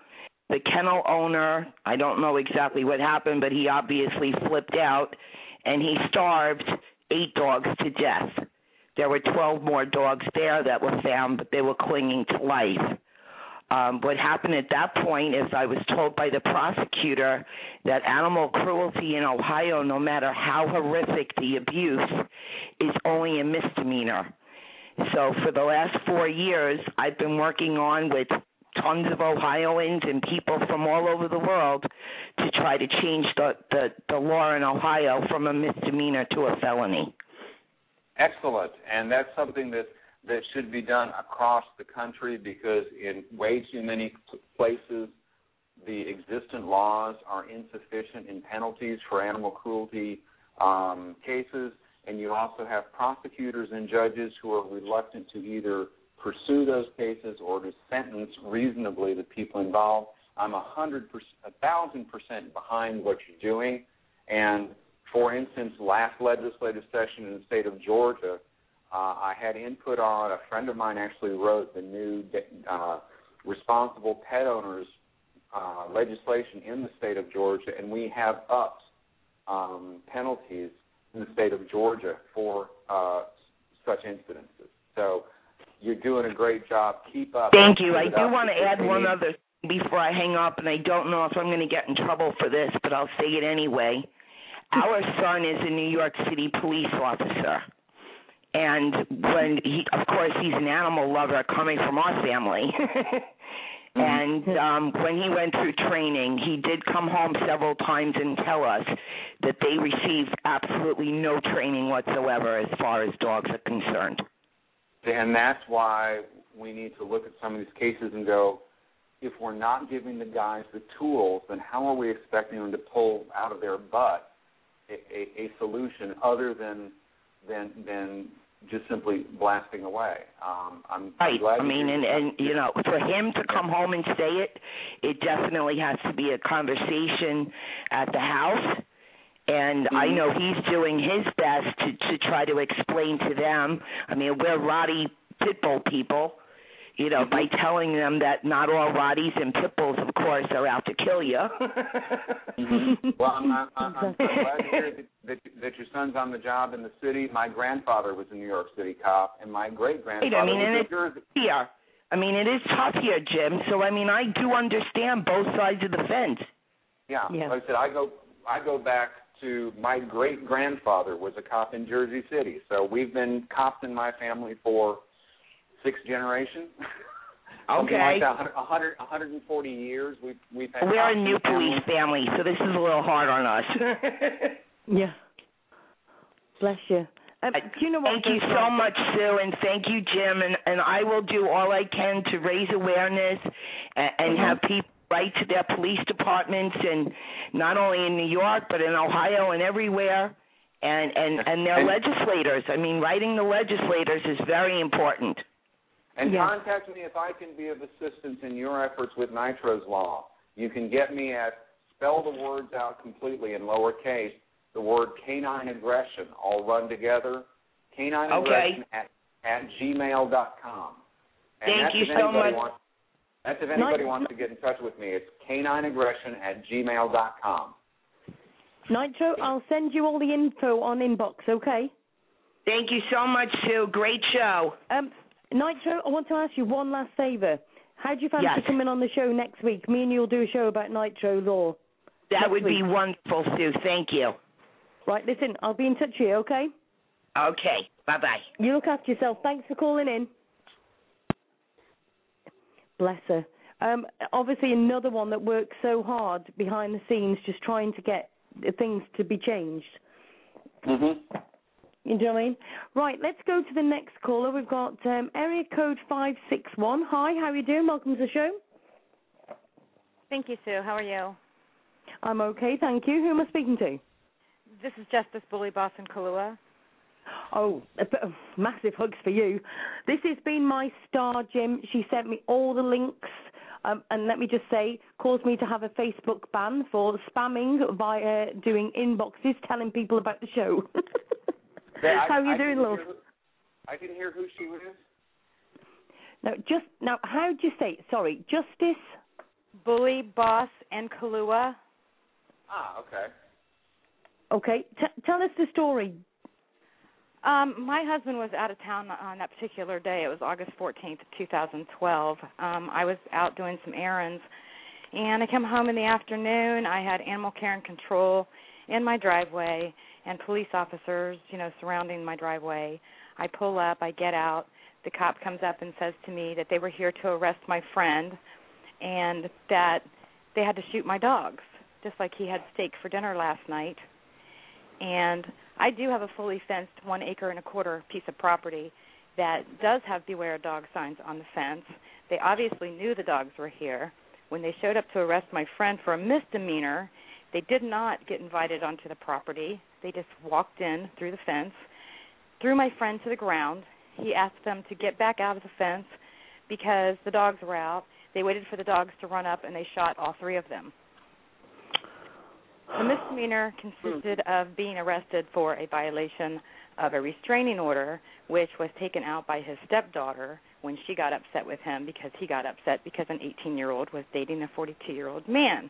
The kennel owner, I don't know exactly what happened, but he obviously flipped out and he starved eight dogs to death. There were 12 more dogs there that were found, but they were clinging to life. Um, what happened at that point is I was told by the prosecutor that animal cruelty in Ohio, no matter how horrific the abuse, is only a misdemeanor. So for the last four years, I've been working on with tons of Ohioans and people from all over the world to try to change the, the, the law in Ohio from a misdemeanor to a felony. Excellent, and that's something that that should be done across the country because in way too many places the existent laws are insufficient in penalties for animal cruelty um, cases, and you also have prosecutors and judges who are reluctant to either pursue those cases or to sentence reasonably the people involved. I'm a hundred percent, a thousand percent behind what you're doing, and for instance, last legislative session in the state of Georgia, uh, I had input on. A friend of mine actually wrote the new uh, responsible pet owners uh, legislation in the state of Georgia, and we have upped um, penalties in the state of Georgia for uh, such incidences. So you're doing a great job. Keep up. Thank you. I do want to add we one need- other thing before I hang up, and I don't know if I'm going to get in trouble for this, but I'll say it anyway. Our son is a New York City police officer. And when he, of course, he's an animal lover coming from our family. <laughs> and um, when he went through training, he did come home several times and tell us that they received absolutely no training whatsoever as far as dogs are concerned. And that's why we need to look at some of these cases and go, if we're not giving the guys the tools, then how are we expecting them to pull out of their butt a, a, a solution other than than than just simply blasting away? Um, I'm, I'm Right. glad I mean, and and you know, for him to come home and say it, it definitely has to be a conversation at the house. And I Mhm. know he's doing his best to to try to explain to them. I mean, we're Rottie pit bull people, you know, by telling them that not all Rotties and pit bulls, of course, are out to kill you. <laughs> Mhm. Well, I'm, I'm, I'm, I'm so glad to hear that, that that your son's on the job in the city. My grandfather was a New York City cop, and my great Right, grandfather I mean, and was it's a Jersey. here. I mean, it is tough here, Jim. So I mean, I do understand both sides of the fence. Yeah. Yeah. Like I said, I go I go back to my great grandfather was a cop in Jersey City. So we've been cops in my family for six generation. <laughs> Something Okay. like that, 100, 100, 140 years. We've we've had We're a new the family. police family, so this is a little hard on us. <laughs> Yeah. Bless you. Um, do you know what? thank you so much, Sue, and thank you, Jim. And, and I will do all I can to raise awareness and, and have people write to their police departments, and not only in New York but in Ohio and everywhere, and and and their And- legislators. I mean, writing the legislators is very important. And Yeah. contact me if I can be of assistance in your efforts with Nitro's Law. You can get me at spell the words out completely in lowercase, the word canine aggression, all run together. Canine Okay. aggression at, at gmail dot com. And Thank you so much. Wants, that's if anybody Nitro- wants to get in touch with me. It's canine aggression at gmail dot com. Nitro, I'll send you all the info on inbox, okay? Thank you so much, Sue. Great show. Um, Nitro, I want to ask you one last favour. How do you fancy Yes. coming on the show next week? Me and you'll do a show about nitro law. That would be wonderful, Sue. Thank you. Right, listen, I'll be in touch with you, okay? Okay. Bye bye. You look after yourself. Thanks for calling in. Bless her. Um, obviously, another one that works so hard behind the scenes, just trying to get things to be changed. Mm-hmm. You know what I mean? Right, let's go to the next caller. We've got um, area code 561. Hi, how are you doing? Welcome to the show. Thank you, Sue. How are you? I'm okay, thank you. Who am I speaking to? This is Justice Bully Boss in Kahlua. Oh, a bit of massive hugs for you. This has been my star, Jim. She sent me all the links. Um, and let me just say, caused me to have a Facebook ban for spamming via doing inboxes telling people about the show. <laughs> I- How are you I doing, love? who- I can hear who she was. No, just now. How do you say? it? Sorry, Justice. Bully Boss and Kahlua. Ah, okay. Okay, t- tell us the story. Um, my husband was out of town on that particular day. It was August 14th, 2012. Um, I was out doing some errands, and I come home in the afternoon. I had animal care and control in my driveway and police officers, you know, surrounding my driveway. I pull up, I get out. The cop comes up and says to me that they were here to arrest my friend and that they had to shoot my dogs, just like he had steak for dinner last night. And I do have a fully fenced one acre and a quarter piece of property that does have beware dog signs on the fence. They obviously knew the dogs were here. When they showed up to arrest my friend for a misdemeanor, they did not get invited onto the property. They just walked in through the fence, threw my friend to the ground. He asked them to get back out of the fence because the dogs were out. They waited for the dogs to run up and they shot all three of them. The misdemeanor hmm. consisted of being arrested for a violation of a restraining order, which was taken out by his stepdaughter when she got upset with him because he got upset because an 18 year old was dating a 42 year old man.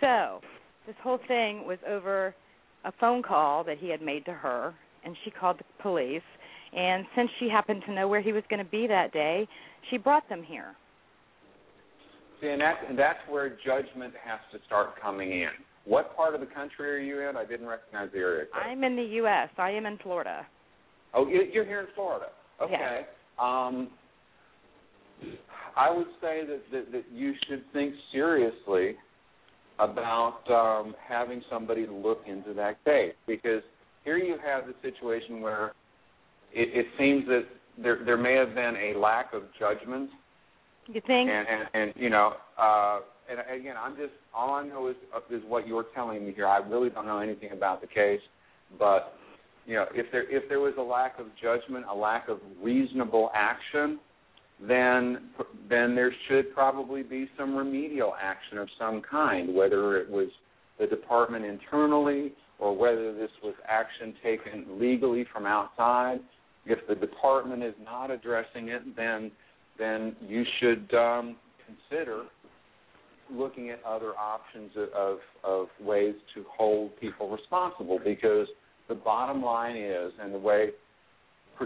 So, this whole thing was over a phone call that he had made to her, and she called the police. And since she happened to know where he was going to be that day, she brought them here. See, and that's and that's where judgment has to start coming in. What part of the country are you in? I didn't recognize the area. code. I'm in the U.S., I am in Florida. Oh, you- you're here in Florida. Okay. Um, I would say that, that that you should think seriously about um, having somebody look into that case. Because here you have the situation where it, it seems that there there may have been a lack of judgment. You think? and and, and you know uh and again i'm just all i know is is what you're telling me here. I really don't know anything about the case. But you know if there if there was a lack of judgment a lack of reasonable action then then there should probably be some remedial action of some kind whether it was the department internally or whether this was action taken legally from outside. If the department is not addressing it then then you should um, consider looking at other options of, of, of ways to hold people responsible because the bottom line is, and the way,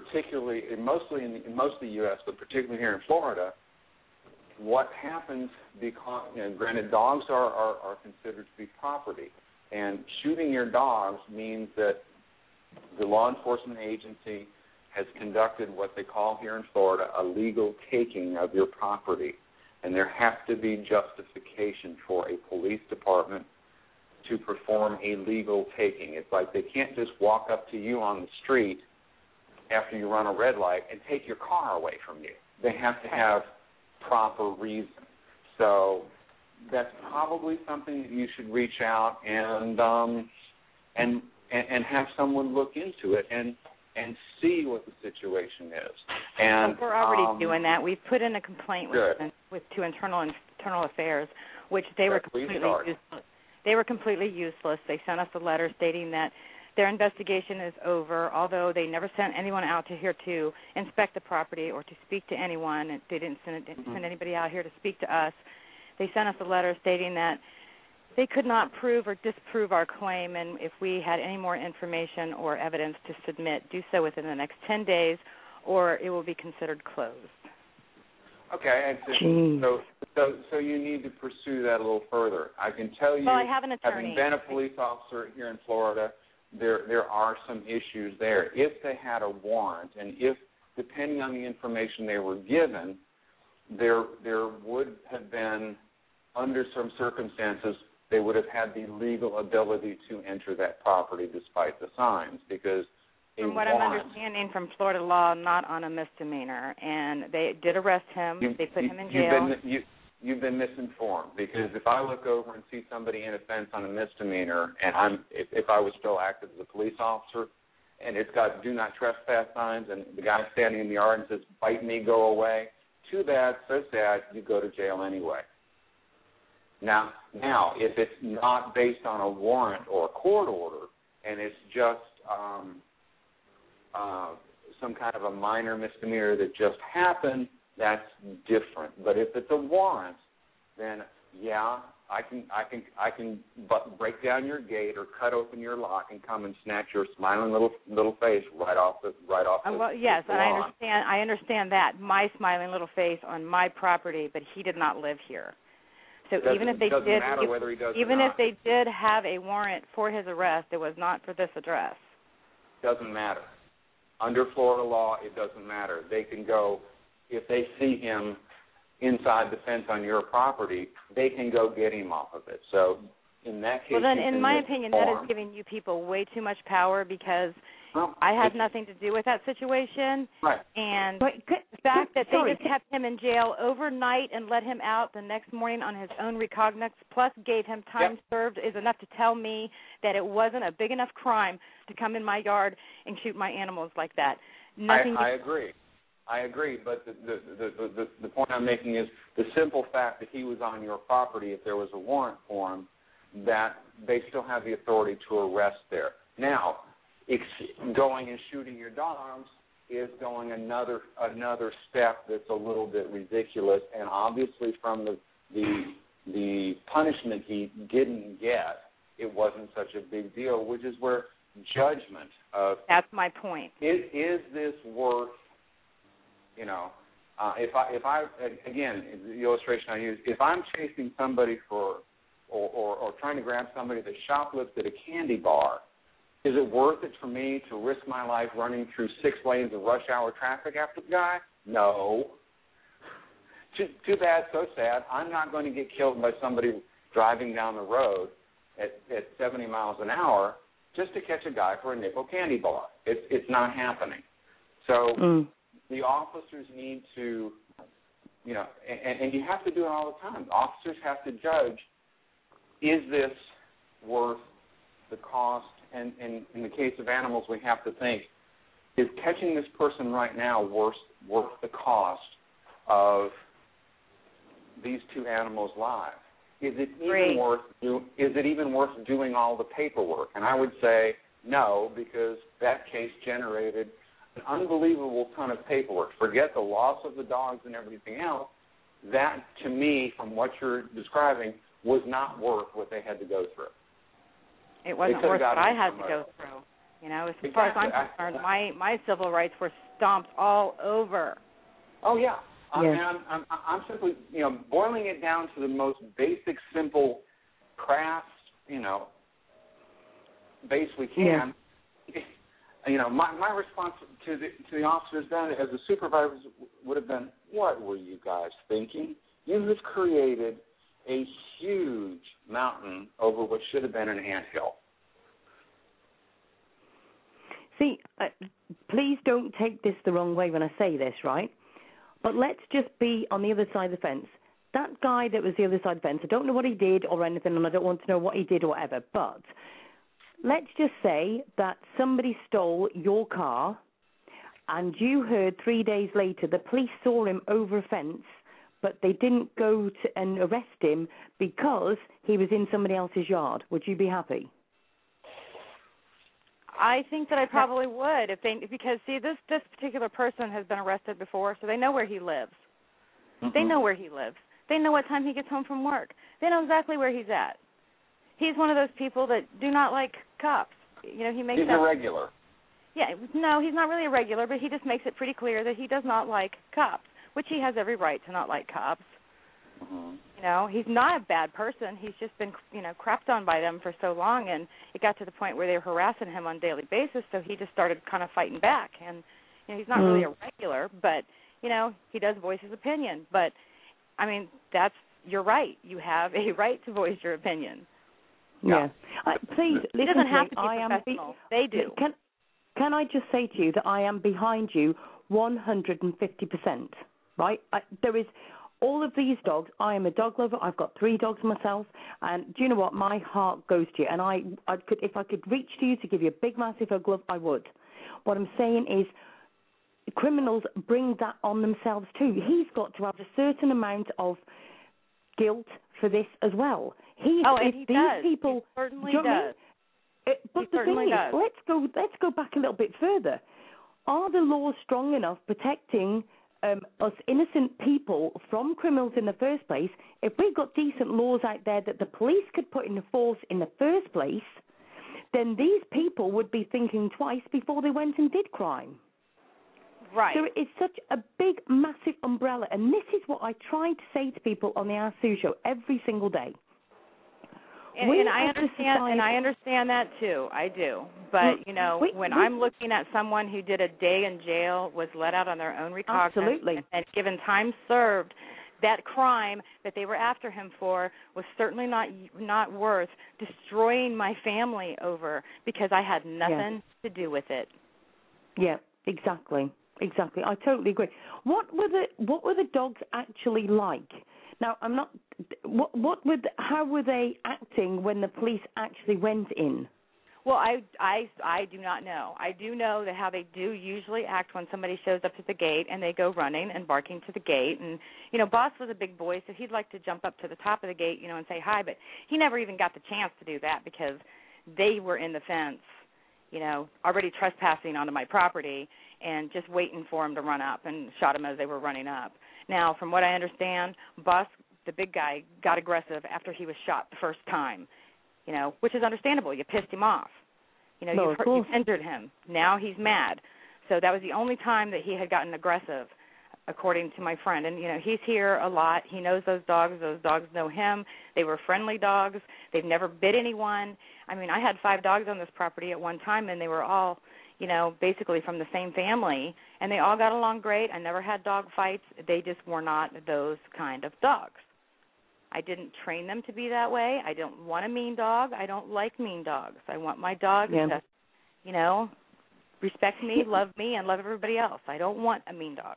particularly, mostly in, the, most of the U.S., but particularly here in Florida, what happens because, you know, granted, dogs are, are, are considered to be property, and shooting your dogs means that the law enforcement agency has conducted what they call here in Florida a legal taking of your property. And there has to be justification for a police department to perform a legal taking. It's like they can't just walk up to you on the street after you run a red light and take your car away from you. They have to have proper reason. So that's probably something that you should reach out and um and and, have someone look into it and and see what the situation is. And we're already um, doing that. We've put in a complaint with with to internal internal affairs, which they were Good. Please completely useless. They were completely useless. They sent us a letter stating that their investigation is over, although they never sent anyone out to here to inspect the property or to speak to anyone. They didn't send, didn't send mm-hmm. anybody out here to speak to us. They sent us a letter stating that they could not prove or disprove our claim, and if we had any more information or evidence to submit, do so within the next 10 days, or it will be considered closed. Okay, and so, so so so you need to pursue that a little further. I can tell you, Well, I have an attorney. having been a police officer here in Florida, there there are some issues there. If they had a warrant, and if depending on the information they were given, there there would have been, under some circumstances, they would have had the legal ability to enter that property despite the signs because From what I'm understanding from Florida law, not on a misdemeanor, and they did arrest him. You- they put you- him in you've jail. Been, you, you've been misinformed because if I look over and see somebody in a fence on a misdemeanor, and I'm if, if I was still active as a police officer, and it's got "Do Not Trespass" signs, and the guy standing in the yard and says "Bite me, go away," too bad, so sad. You go to jail anyway. Now, now, if it's not based on a warrant or a court order, and it's just um, uh, some kind of a minor misdemeanor that just happened, that's different. But if it's a warrant, then yeah, I can I can I can bu- break down your gate or cut open your lock and come and snatch your smiling little little face right off the right off the. Uh, well, yes, the and I understand. I understand that my smiling little face on my property, but he did not live here. So Doesn't- even if they did, if- he does even if they did have a warrant for his arrest, it was not for this address. doesn't matter. Under Florida law, it doesn't matter. They can go if they see him inside the fence on your property, they can go get him off of it. So in that case, Well, then, in my opinion, that is giving you people way too much power because Well, I had nothing to do with that situation. Right. And But c- the fact that they just kept him in jail overnight and let him out the next morning on his own recognizance, plus gave him time Yep. served, is enough to tell me that it wasn't a big enough crime to come in my yard and shoot my animals like that. Nothing. I, I agree. I agree, but the the, the the the point I'm making is the simple fact that he was on your property. If there was a warrant for him, that they still have the authority to arrest there. Now, ex- going and shooting your dogs is going another another step that's a little bit ridiculous, and obviously from the the the punishment he didn't get, it wasn't such a big deal, which is where judgment of That's my point. is is this worth you know uh, if I if I again the illustration I use if I'm chasing somebody for or, or or trying to grab somebody that shoplifted a candy bar is it worth it for me to risk my life running through six lanes of rush hour traffic after the guy no too, too bad so sad I'm not going to get killed by somebody driving down the road at at 70 miles an hour just to catch a guy for a nickel candy bar. It's it's not happening. So Mm. The officers need to, you know, and, and you have to do it all the time. Officers have to judge: is this worth the cost? And, and in the case of animals, we have to think: is catching this person right now worth worth the cost of these two animals' lives? Is it even Great. worth do, is it even worth doing all the paperwork? And I would say no, because that case generated an unbelievable ton of paperwork. Forget the loss of the dogs and everything else. That, to me, from what you're describing, was not worth what they had to go through. It wasn't worth what I had to go else. through. You know, as far as I'm Exactly. I- concerned, my my civil rights were stomped all over. Oh yeah. I Yes. mean, I'm, I'm, I'm simply, you know, boiling it down to the most basic, simple craft, you know, base we can. <laughs> You know, my my response to the to the officers then, as the supervisors, would have been, "What were you guys thinking? You have created a huge mountain over what should have been an anthill." See, uh, please don't take this the wrong way when I say this, right? But let's just be on the other side of the fence. That guy that was the other side of the fence, I don't know what he did or anything, and I don't want to know what he did or whatever, but let's just say that somebody stole your car and you heard three days later the police saw him over a fence, but they didn't go to and arrest him because he was in somebody else's yard. Would you be happy? I think that I probably would if they because see this this particular person has been arrested before, so they know where he lives. They Mm-hmm. know where he lives. They know what time he gets home from work. They know exactly where he's at. He's one of those people that do not like cops. You know, he makes He's that irregular. Yeah, no, he's not really a regular, but he just makes it pretty clear that he does not like cops. which he has every right to not like cops. hmm You know, he's not a bad person. He's just been, you know, crapped on by them for so long, and it got to the point where they were harassing him on a daily basis. So he just started kind of fighting back. And you know, he's not really a regular, but you know, he does voice his opinion. But I mean, that's you're right. You have a <laughs> right to voice your opinion. Yeah. I, uh, please It listen doesn't to have me. to be I am professional. they do. Can can I just say to you that I am behind you 150%, right? I, there is all of these dogs. I am a dog lover. I've got three dogs myself, and do you know what? My heart goes to you, and I, I could, if I could reach to you to give you a big, massive hug, love, I would. What I'm saying is, criminals bring that on themselves too. He's got to have a certain amount of guilt for this as well. He's, Oh, and he these does. people He certainly do you know what I mean? does. Uh, but He the thing is, does. let's go let's go back a little bit further. Are the laws strong enough protecting um, us innocent people from criminals in the first place? If we've got decent laws out there that the police could put into force in the first place, then these people would be thinking twice before they went and did crime. Right. So it's such a big, massive umbrella, and this is what I try to say to people on the Ask Sue show every single day. And, and I understand, and I understand that too. I do, but mm. you know, We- when we- I'm looking at someone who did a day in jail, was let out on their own recognizance, Absolutely. and, and given time served, that crime that they were after him for was certainly not not worth destroying my family over because I had nothing to do with it. Yeah, exactly, exactly. I totally agree. What were the what were the dogs actually like? Now, I'm not. What what would how were they acting when the police actually went in? Well, I I I do not know. I do know that how they do usually act when somebody shows up at the gate and they go running and barking to the gate. And you know, Boss was a big boy, so he'd like to jump up to the top of the gate, you know, and say hi. But he never even got the chance to do that because they were in the fence, you know, already trespassing onto my property and just waiting for him to run up and shot him as they were running up. Now, from what I understand, Boss, the big guy, got aggressive after he was shot the first time you know, which is understandable. You pissed him off. You know, No, you've, hurt, you've injured him. Now he's mad. So that was the only time that he had gotten aggressive, according to my friend. And you know, he's here a lot. He knows those dogs. Those dogs know him. They were friendly dogs. They've never bit anyone. I mean, I had five dogs on this property at one time, and they were all, you know, basically from the same family, and they all got along great. I never had dog fights. They just were not those kind of dogs. I didn't train them to be that way. I don't want a mean dog. I don't like mean dogs. I want my dogs Yeah. to, you know, respect me, <laughs> love me, and love everybody else. I don't want a mean dog.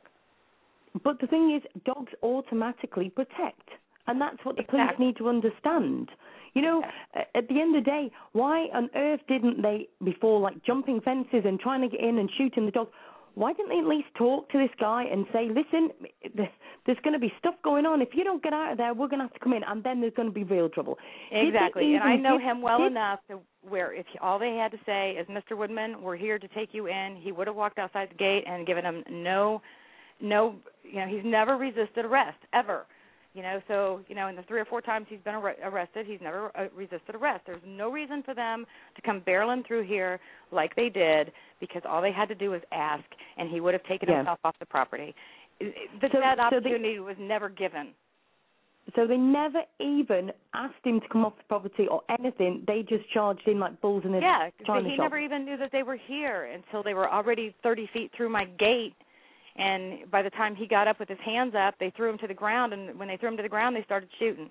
But the thing is, dogs automatically protect, and that's what the police need to understand. You know, a- at the end of the day, why on earth didn't they, before like jumping fences and trying to get in and shooting the dogs, why didn't they at least talk to this guy and say, listen, there's going to be stuff going on. If you don't get out of there, we're going to have to come in, and then there's going to be real trouble. Exactly. And I know give- him well did- enough to where if all they had to say is, "Mr. Woodman, we're here to take you in," he would have walked outside the gate and given him no, no, you know, he's never resisted arrest ever. You know, so you know, in the three or four times he's been ar- arrested, he's never uh, resisted arrest. There's no reason for them to come barreling through here like they did because all they had to do was ask, and he would have taken Yeah. himself off the property. That, So- that so they- opportunity was never given. So they never even asked him to come off the property or anything. They just charged in like bulls in a Yeah, china he shop. never even knew that they were here until they were already 30 feet through my gate. And by the time he got up with his hands up, they threw him to the ground. And when they threw him to the ground, they started shooting.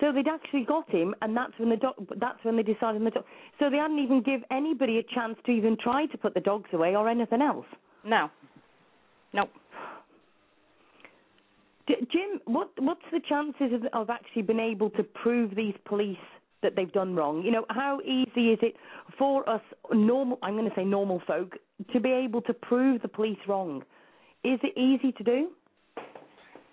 So they'd actually got him, and that's when the dog. That's when they decided the dog. So they hadn't even give anybody a chance to even try to put the dogs away or anything else. No, nope. J- Jim, what what's the chances of, of actually being able to prove these police that they've done wrong? You know, how easy is it for us normal? I'm going to say normal folk to be able to prove the police wrong. Is it easy to do?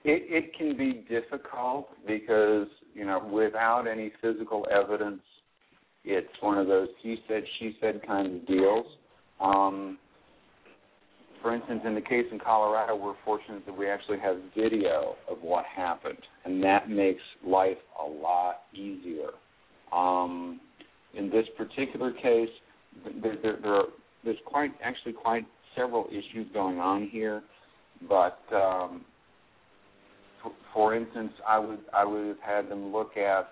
It, it can be difficult because you know without any physical evidence, it's one of those he said she said kind of deals. Um, for instance, in the case in Colorado, we're fortunate that we actually have video of what happened, and that makes life a lot easier. Um, in this particular case, there, there, there are, there's quite actually quite several issues going on here. but um, for, for instance, I would I would have had them look at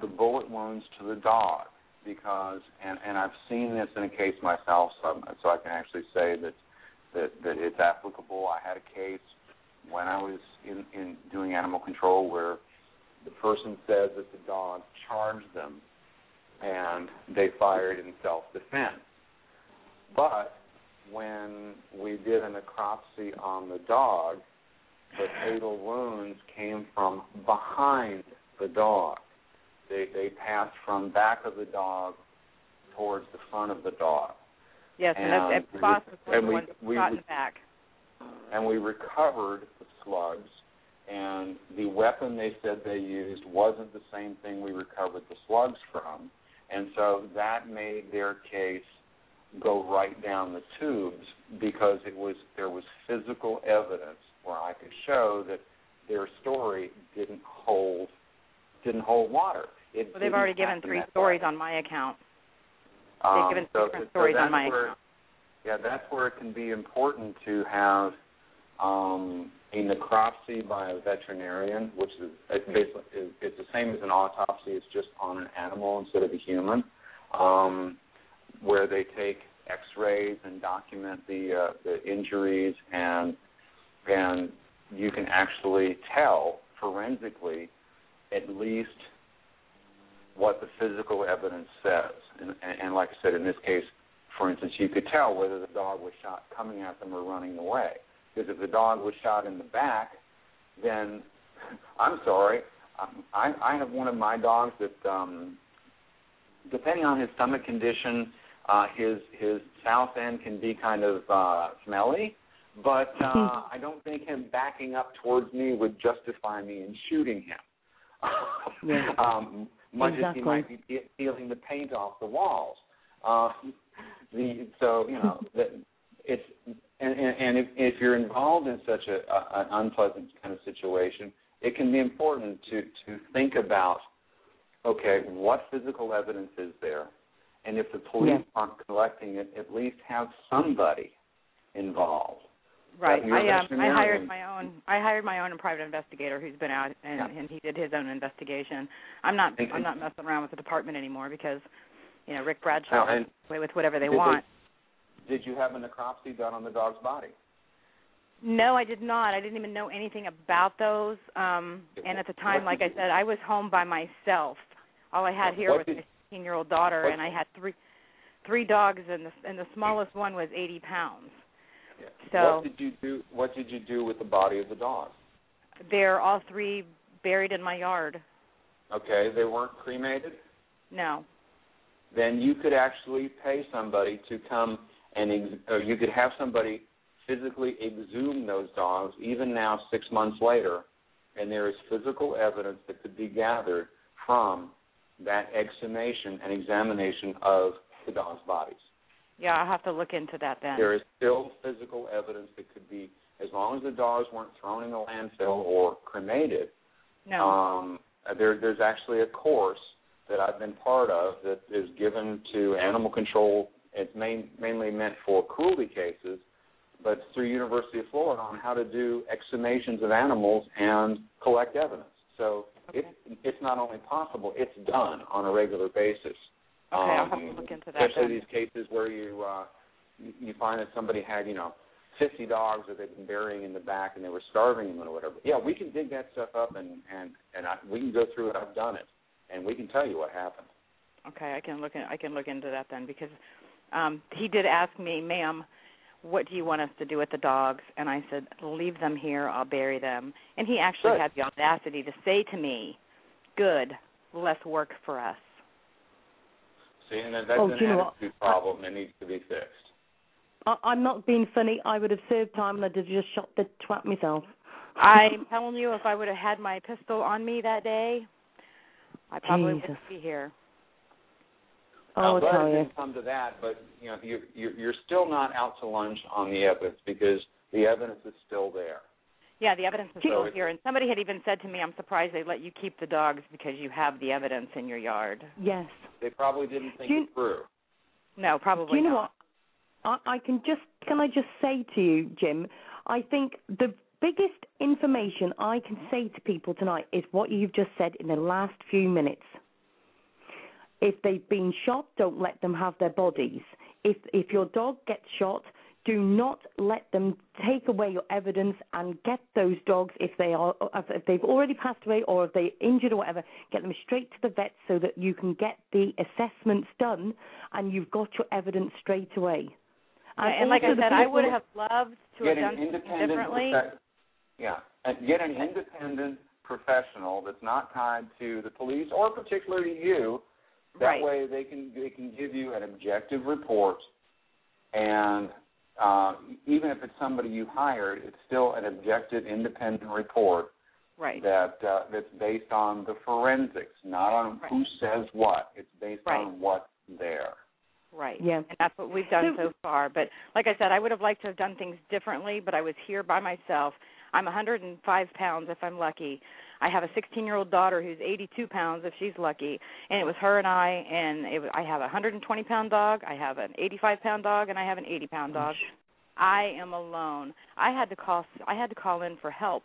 the bullet wounds to the dog because, and and I've seen this in a case myself, so so I can actually say that that that it's applicable. I had a case when I was in in doing animal control where the person said that the dog charged them and they fired in self defense. But when we did a necropsy on the dog, the fatal wounds came from behind the dog. They they passed from back of the dog towards the front of the dog. Yes, and, And that's we- Boss was and the we- we- shot in the back. and we recovered the slugs and the weapon they said they used wasn't the same thing we recovered the slugs from and so that made their case go right down the tubes because it was there was physical evidence where I could show that their story didn't hold didn't hold water. It Well, they've already given three stories way. on my account. They've um, given so, different so stories on my where, account. Yeah, that's where it can be important to have um, a necropsy by a veterinarian, which is basically it's the same as an autopsy. It's just on an animal instead of a human, um, where they take X-rays and document the uh, the injuries and and you can actually tell forensically at least what the physical evidence says. And, and, and like I said, in this case, for instance, you could tell whether the dog was shot coming at them or running away. Because if the dog was shot in the back, then <laughs> I'm sorry. Um, I, I have one of my dogs that, um, depending on his stomach condition, uh, his his south end can be kind of uh, smelly. But uh, I don't think him backing up towards me would justify me in shooting him. <laughs> Yeah. um, much as he might be pe- peeling the paint off the walls. Uh, <laughs> the so you know that it's and, and, and if, if you're involved in such a, a, an unpleasant kind of situation, it can be important to to think about okay, what physical evidence is there, and if the police Yeah. aren't collecting it, at least have somebody involved. Right. You're um, I hired my own I hired my own private investigator who's been out and, Yeah. and he did his own investigation. I'm not I'm not messing around with the department anymore because you know Ric Bradshaw and away with whatever they want. Did you have a necropsy done on the dog's body? No, I did not. I didn't even know anything about those. Um and at the time, like I said, I was home by myself. All I had here What was did- my 16 year old daughter, and I had three three dogs, and the and the smallest one was 80 pounds. So what did you do? What did you do with the body of the dog? they're all three buried in my yard. Okay, they weren't cremated. No. Then you could actually pay somebody to come and ex- you could have somebody physically exhume those dogs, even now six months later, and there is physical evidence that could be gathered from that exhumation and examination of the dogs' bodies. Yeah, I'll have to look into that then. There is still physical evidence that could be, as long as the dogs weren't thrown in a landfill or cremated. no. Um, there, there's actually a course that I've been part of that is given to animal control. It's main, mainly meant for cruelty cases, but through University of Florida on how to do exhumations of animals and collect evidence. So Okay. it's it's not only possible, it's done on a regular basis. Okay, I'll have Um, to look into that Especially then. these cases where you uh, you you find that somebody had you know 50 dogs that they've been burying in the back and they were starving them or whatever. Yeah, we can dig that stuff up and and and I, we can go through it. I've done it, and we can tell you what happened. Okay, I can look in, I can look into that then because um he did ask me, "Ma'am, what do you want us to do with the dogs?" And I said, "Leave them here. I'll bury them." And he actually Good. had the audacity to say to me, "Good, less work for us." See, and that's Oh, an do you know what? attitude problem that needs to be fixed. I, I'm not being funny. I would have served time and I'd have just shot the twat myself. I'm telling you, if I would have had my pistol on me that day, I probably Jesus. wouldn't be here. Oh, I'm I glad tell it didn't come to that, but you know, you're, you're you're still not out to lunch on the evidence because the evidence is still there. Yeah, the evidence is still it- here. And somebody had even said to me, "I'm surprised they let you keep the dogs because you have the evidence in your yard." Yes. They probably didn't think you- it through. No, probably Do you know not. what? I, I can just can I just say to you, Jim, I think the biggest information I can say to people tonight is what you've just said in the last few minutes. If they've been shot, don't let them have their bodies. If if your dog gets shot, do not let them take away your evidence and get those dogs if they are if they've already passed away or if they're injured or whatever get them straight to the vet so that you can get the assessments done and you've got your evidence straight away and, and like i said i would have loved to have done an something differently profe- yeah and get an independent professional that's not tied to the police or particularly you that right. way they can they can give you an objective report and uh, even if it's somebody you hired, it's still an objective, independent report right. that uh, that's based on the forensics, not on Right. who says what. It's based Right. on what's there. Right. Yeah. And that's what we've done So- so far. But like I said, I would have liked to have done things differently, but I was here by myself. I'm 105 pounds if I'm lucky. I have a 16 year old daughter who's 82 pounds if she's lucky, and it was her and I. And it was, I have a 120 pound dog, I have an 85 pound dog, and I have an 80 pound dog. I am alone. I had to call. I had to call in for help.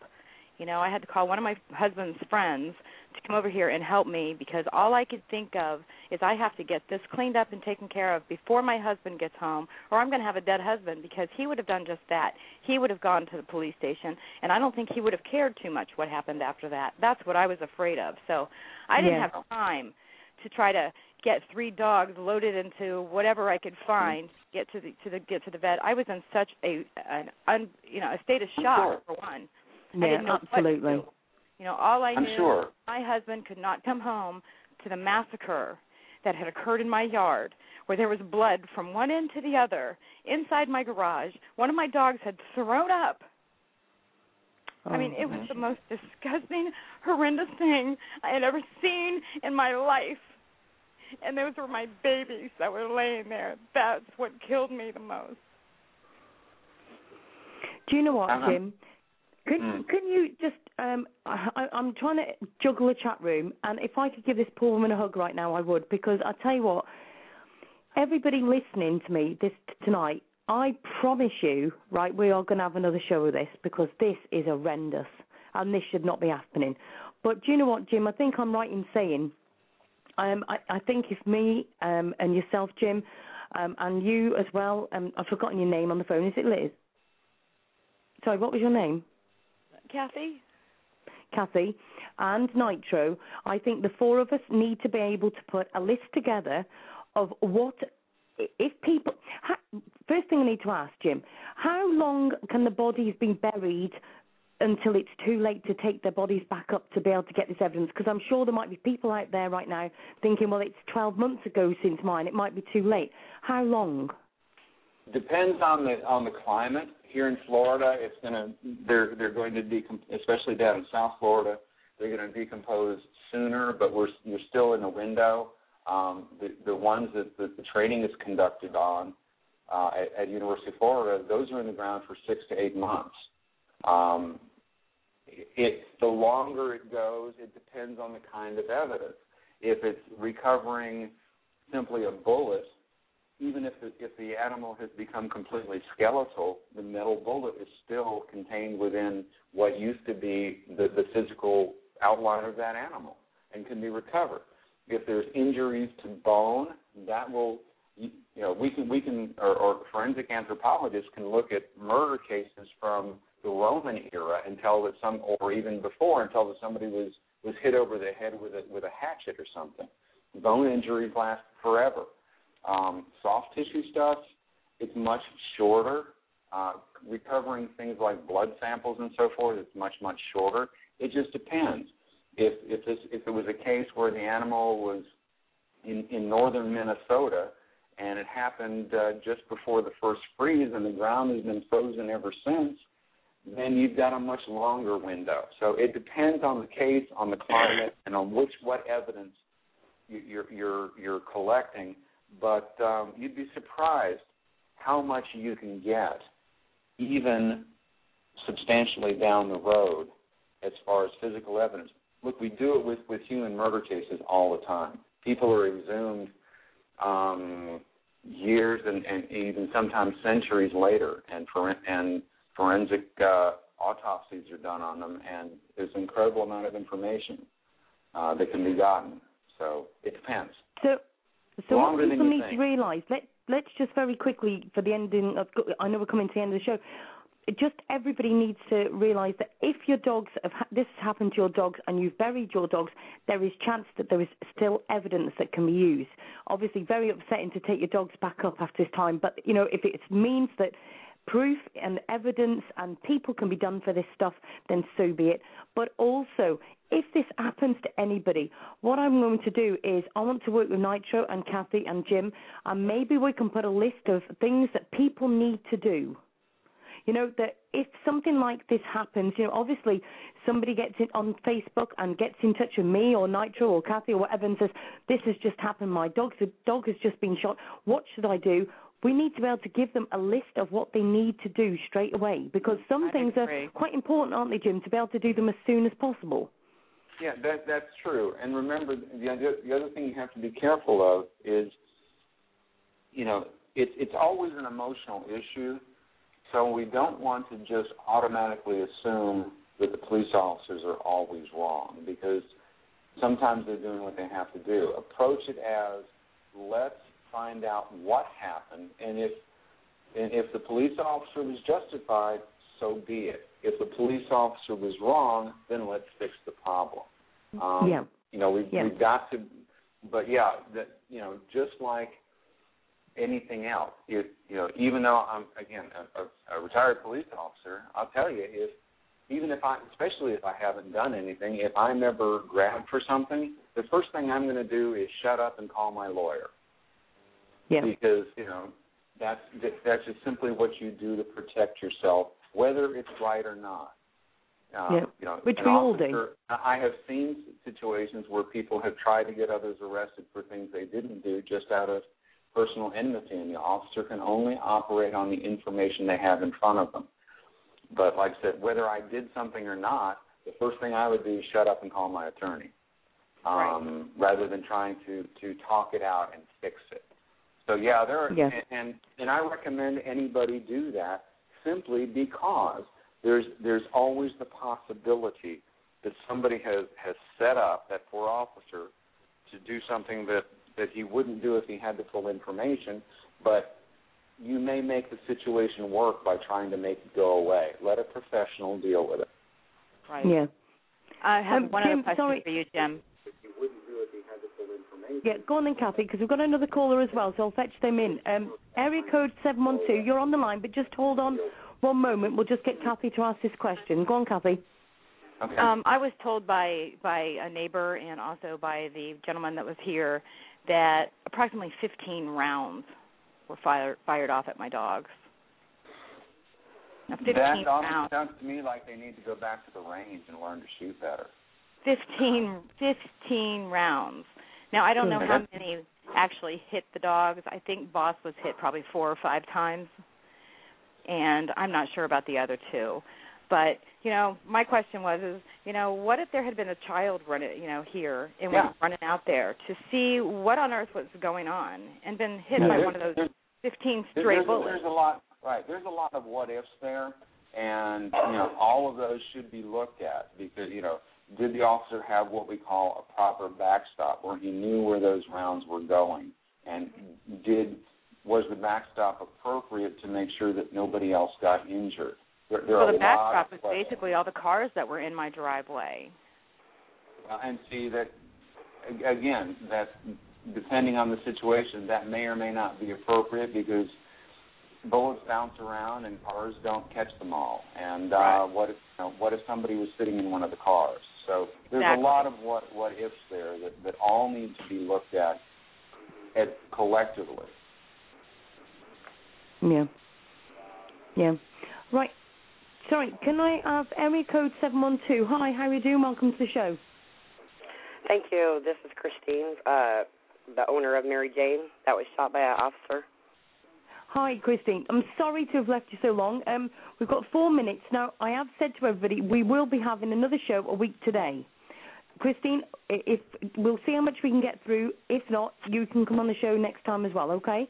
You know, I had to call one of my husband's friends to come over here and help me because all I could think of is I have to get this cleaned up and taken care of before my husband gets home, or I'm going to have a dead husband because he would have done just that. He would have gone to the police station, and I don't think he would have cared too much what happened after that. That's what I was afraid of. So I didn't Yeah. have time to try to get three dogs loaded into whatever I could mm-hmm. find get to the to the get to the vet. I was in such a an un, you know a state of shock for one. I yeah didn't know what to absolutely do. You know, all I I'm knew sure. my husband could not come home to the massacre that had occurred in my yard where there was blood from one end to the other inside my garage. One of my dogs had thrown up. Oh, I mean, Oh, it was the most disgusting, horrendous thing I had ever seen in my life. And those were my babies that were laying there. That's what killed me the most. Do you know what, Uh-huh. Jim? Can Mm. can you just um I, I'm trying to juggle a chat room, and if I could give this poor woman a hug right now, I would because I tell you what, everybody listening to me this tonight, I promise you, right, we are going to have another show of this because this is horrendous and this should not be happening. But do you know what, Jim? I think I'm right in saying, um, I, I think if me um, and yourself, Jim, um, and you as well, um, I've forgotten your name on the phone. Is it Liz? Sorry, what was your name? Kathy? Kathy, and Nitro, I think the four of us need to be able to put a list together of what, if people. Ha, first thing I need to ask, Jim, how long can the bodies be buried until it's too late to take their bodies back up to be able to get this evidence? Because I'm sure there might be people out there right now thinking, well, it's 12 months ago since mine, it might be too late. How long? Depends on the on the climate. Here in Florida, it's gonna they're they're going to decom especially down in South Florida, they're going to decompose sooner. But we're you're still in the window. Um, the the ones that the, the training is conducted on uh, at, at University of Florida, those are in the ground for six to eight months. Um, it the longer it goes, it depends on the kind of evidence. If it's recovering simply a bullet, even if the, if the animal has become completely skeletal, the metal bullet is still contained within what used to be the, the physical outline of that animal and can be recovered. If there's injuries to bone, that will you, know we can we can or, or forensic anthropologists can look at murder cases from the Roman era and tell that some or even before and tell that somebody was was hit over the head with a with a hatchet or something. Bone injuries last forever. Um, soft tissue stuff, it's much shorter. Uh, recovering things like blood samples and so forth, it's much much shorter. It just depends. If if this if it was a case where the animal was in in northern Minnesota and it happened uh, just before the first freeze and the ground has been frozen ever since, then you've got a much longer window. So it depends on the case, on the climate, and on which what evidence you, you're you're you're collecting. But um, you'd be surprised how much you can get, even substantially down the road, as far as physical evidence. Look, we do it with with human murder cases all the time. People are exhumed um, years and, and even sometimes centuries later, and for and forensic uh, autopsies are done on them, and there's an incredible amount of information uh, that can be gotten. So it depends. So, so Longer what people need think. to realise, let let's just very quickly for the ending of. I know we're coming to the end of the show. Just everybody needs to realise that if your dogs have ha- this has happened to your dogs and you've buried your dogs, there is chance that there is still evidence that can be used. Obviously, very upsetting to take your dogs back up after this time, but you know if it means that proof and evidence and people can be done for this stuff, then so be it. But also, if this happens to anybody, what I'm going to do is I want to work with Nitro and Kathy and Jim, and maybe we can put a list of things that people need to do. You know, that if something like this happens, you know, obviously somebody gets it on Facebook and gets in touch with me or Nitro or Kathy or whatever and says, This has just happened, my dog's dog has just been shot, what should I do? We need to be able to give them a list of what they need to do straight away because some I'd things agree. are quite important, aren't they, Jim, to be able to do them as soon as possible. Yeah, that that's true. And remember, the other, the other thing you have to be careful of is, you know, it's it's always an emotional issue. So we don't want to just automatically assume that the police officers are always wrong because sometimes they're doing what they have to do. Approach it as let's find out what happened, and if and if the police officer was justified, so be it. If the police officer was wrong, then let's fix the problem. Um, Yeah. You know, we've Yeah. we've got to, but yeah, that you know, just like anything else, if you know, even though I'm again a, a, a retired police officer, I'll tell you if even if I, especially if I haven't done anything, if I'm ever grabbed for something, the first thing I'm going to do is shut up and call my lawyer Yeah. because you know that's that's just simply what you do to protect yourself, whether it's right or not. Uh, Yeah, you know, which we all do. I have seen situations where people have tried to get others arrested for things they didn't do just out of personal enmity, and the officer can only operate on the information they have in front of them. But like I said, whether I did something or not, the first thing I would do is shut up and call my attorney, um, rather than trying to to talk it out and fix it. So yeah, there are, Yeah. and and I recommend anybody do that simply because there's there's always the possibility that somebody has has set up that poor officer to do something that that he wouldn't do if he had the full information, but you may make the situation work by trying to make it go away. Let a professional deal with it. Right. Yeah. I have Um, one Jim, other question sorry. for you, Jim. Yeah, go on then, Kathy, because we've got another caller as well, so I'll fetch them in. Um, area code 712, you're on the line, but just hold on one moment. We'll just get Kathy to ask this question. Go on, Kathy. Okay. Um, I was told by by a neighbor and also by the gentleman that was here that approximately 15 rounds were fired fired off at my dogs. Now, 15 that almost rounds. sounds to me like they need to go back to the range and learn to shoot better. 15, 15 rounds. Now I don't know Hmm. how many actually hit the dogs. I think Boss was hit probably four or five times, and I'm not sure about the other two. But you know, my question was, is you know, what if there had been a child running, you know, here and Yeah. was running out there to see what on earth was going on and been hit Yeah, by one of those there's- 15 There- stray there's, bullets? there's a lot, right? There's a lot of what ifs there, and you know all of those should be looked at because you know did the officer have what we call a proper backstop, where he knew where those rounds were going, and did was the backstop appropriate to make sure that nobody else got injured? There, there well, are the backstop lot backdrop of is basically all the cars that were in my driveway. Uh, and see that again that depending on the situation that may or may not be appropriate because bullets bounce around and cars don't catch them all and uh Right. what if you know, what if somebody was sitting in one of the cars so there's Exactly. a lot of what what ifs there that that all need to be looked at at collectively Yeah. Yeah. Right. Sorry, can I have area code 712? Hi, how are you doing? Welcome to the show. Thank you. This is Christine, uh, the owner of Mary Jane that was shot by an officer. Hi, Christine. I'm sorry to have left you so long. Um, we've got four minutes now. I have said to everybody we will be having another show a week today. Christine, if we'll see how much we can get through. If not, you can come on the show next time as well. Okay?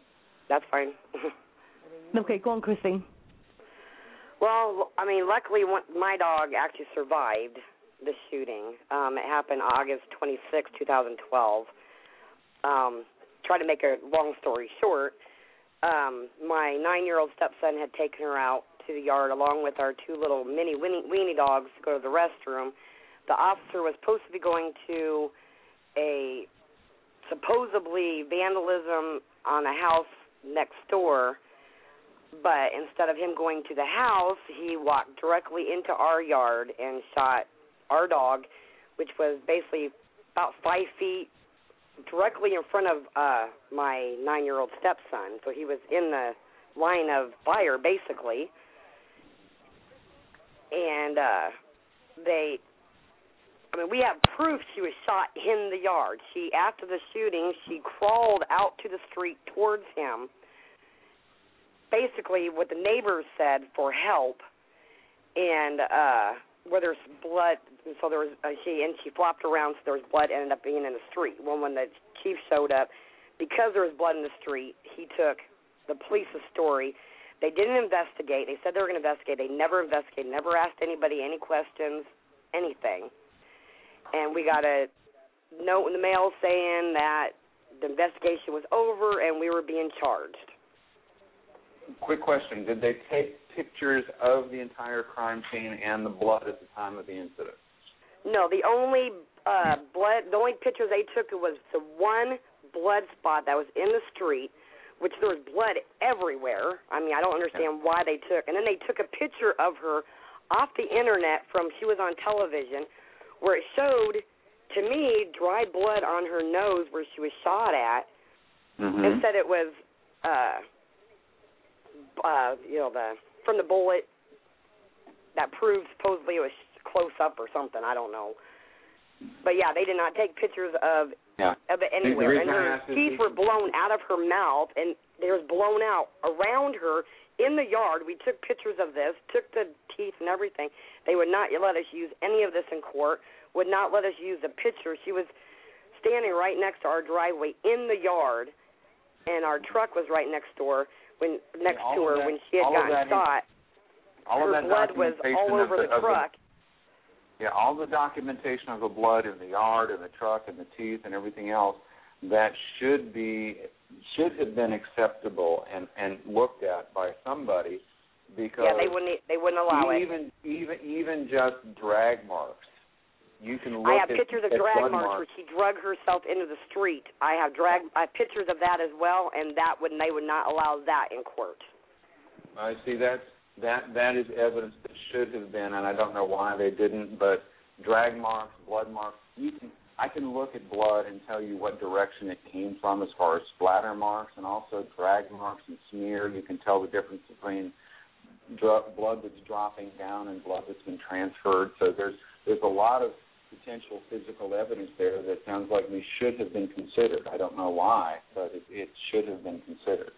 That's fine. <laughs> Okay, go on, Christine. Well, I mean, luckily my dog actually survived the shooting. Um, it happened August 26, 2012. Um, try to make a long story short, um, my nine-year-old stepson had taken her out to the yard along with our two little mini weenie, weenie dogs to go to the restroom. The officer was supposed to be going to a supposedly vandalism on a house next door, but instead of him going to the house, he walked directly into our yard and shot our dog, which was basically about five feet directly in front of uh my nine year old stepson. So he was in the line of fire basically. And uh they I mean, we have proof she was shot in the yard. She after the shooting, she crawled out to the street towards him. Basically what the neighbors said for help and uh where there's blood so there was uh, she and she flopped around so there was blood ended up being in the street. Well when the chief showed up, because there was blood in the street, he took the police's story. They didn't investigate. They said they were going to investigate. They never investigated, never asked anybody any questions, anything. And we got a note in the mail saying that the investigation was over and we were being charged. Quick question: Did they take pictures of the entire crime scene and the blood at the time of the incident? No, the only uh blood the only pictures they took was the one blood spot that was in the street, which there was blood everywhere. I mean, I don't understand why they took and then they took a picture of her off the internet from she was on television where it showed to me dry blood on her nose where she was shot at Mm-hmm. and said it was uh uh you know the from the bullet that proved supposedly it was close up or something i don't know. But yeah they did not take pictures of Yeah. of it anywhere. And her teeth were blown out of her mouth and they was blown out around her in the yard. We took pictures of this took the teeth and everything. They would not let us use any of this in court would not let us use the picture. She was standing right next to our driveway in the yard and our truck was right next door when next to her that- when she had gotten shot All her of that blood was all over the of truck yeah, all the documentation of the blood in the yard and the truck and the teeth and everything else that should be should have been acceptable and and looked at by somebody because yeah they wouldn't they wouldn't allow it even even even just drag marks. You can look I have at, pictures of drag marks where she drug herself into the street. I have drag I have pictures of that as well, and that would they would not allow that in court. I see that's that that is evidence that should have been, and I don't know why they didn't. But drag marks, blood marks, you can I can look at blood and tell you what direction it came from as far as splatter marks, and also drag marks and smear. You can tell the difference between dr- blood that's dropping down and blood that's been transferred. So there's there's a lot of potential physical evidence there that sounds like we should have been considered. I don't know why, but it, it should have been considered.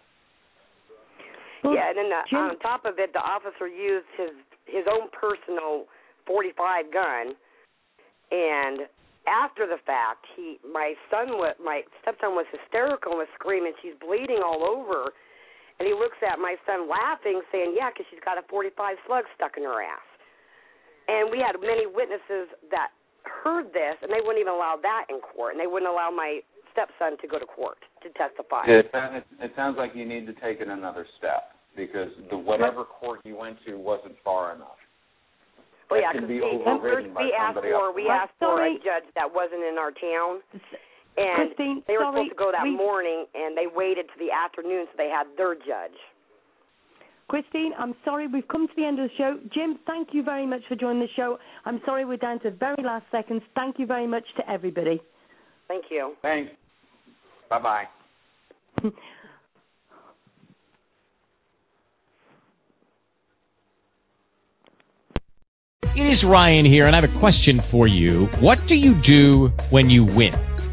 yeah, and then uh, the, on top of it, the officer used his his own personal 45 gun, and after the fact, he my son was my stepson was hysterical and was screaming, "She's bleeding all over." And he looks at my son laughing, saying, "Yeah, because she's got a 45 slug stuck in her ass." And we had many witnesses that heard this, and they wouldn't even allow that in court, and they wouldn't allow my stepson to go to court to testify. It, it, it sounds like you need to take it another step because the whatever court you went to wasn't far enough. Well, That yeah, can because be we, overridden by we asked somebody for else. we I'm asked for a judge that wasn't in our town, and Christine, they were sorry, supposed to go that we- morning, and they waited to the afternoon, so they had their judge. Christine, I'm sorry we've come to the end of the show. Jim, thank you very much for joining the show. I'm sorry we're down to the very last seconds. Thank you very much to everybody. Thank you. Thanks. Bye bye. It is Ryan here, and I have a question for you. What do you do when you win?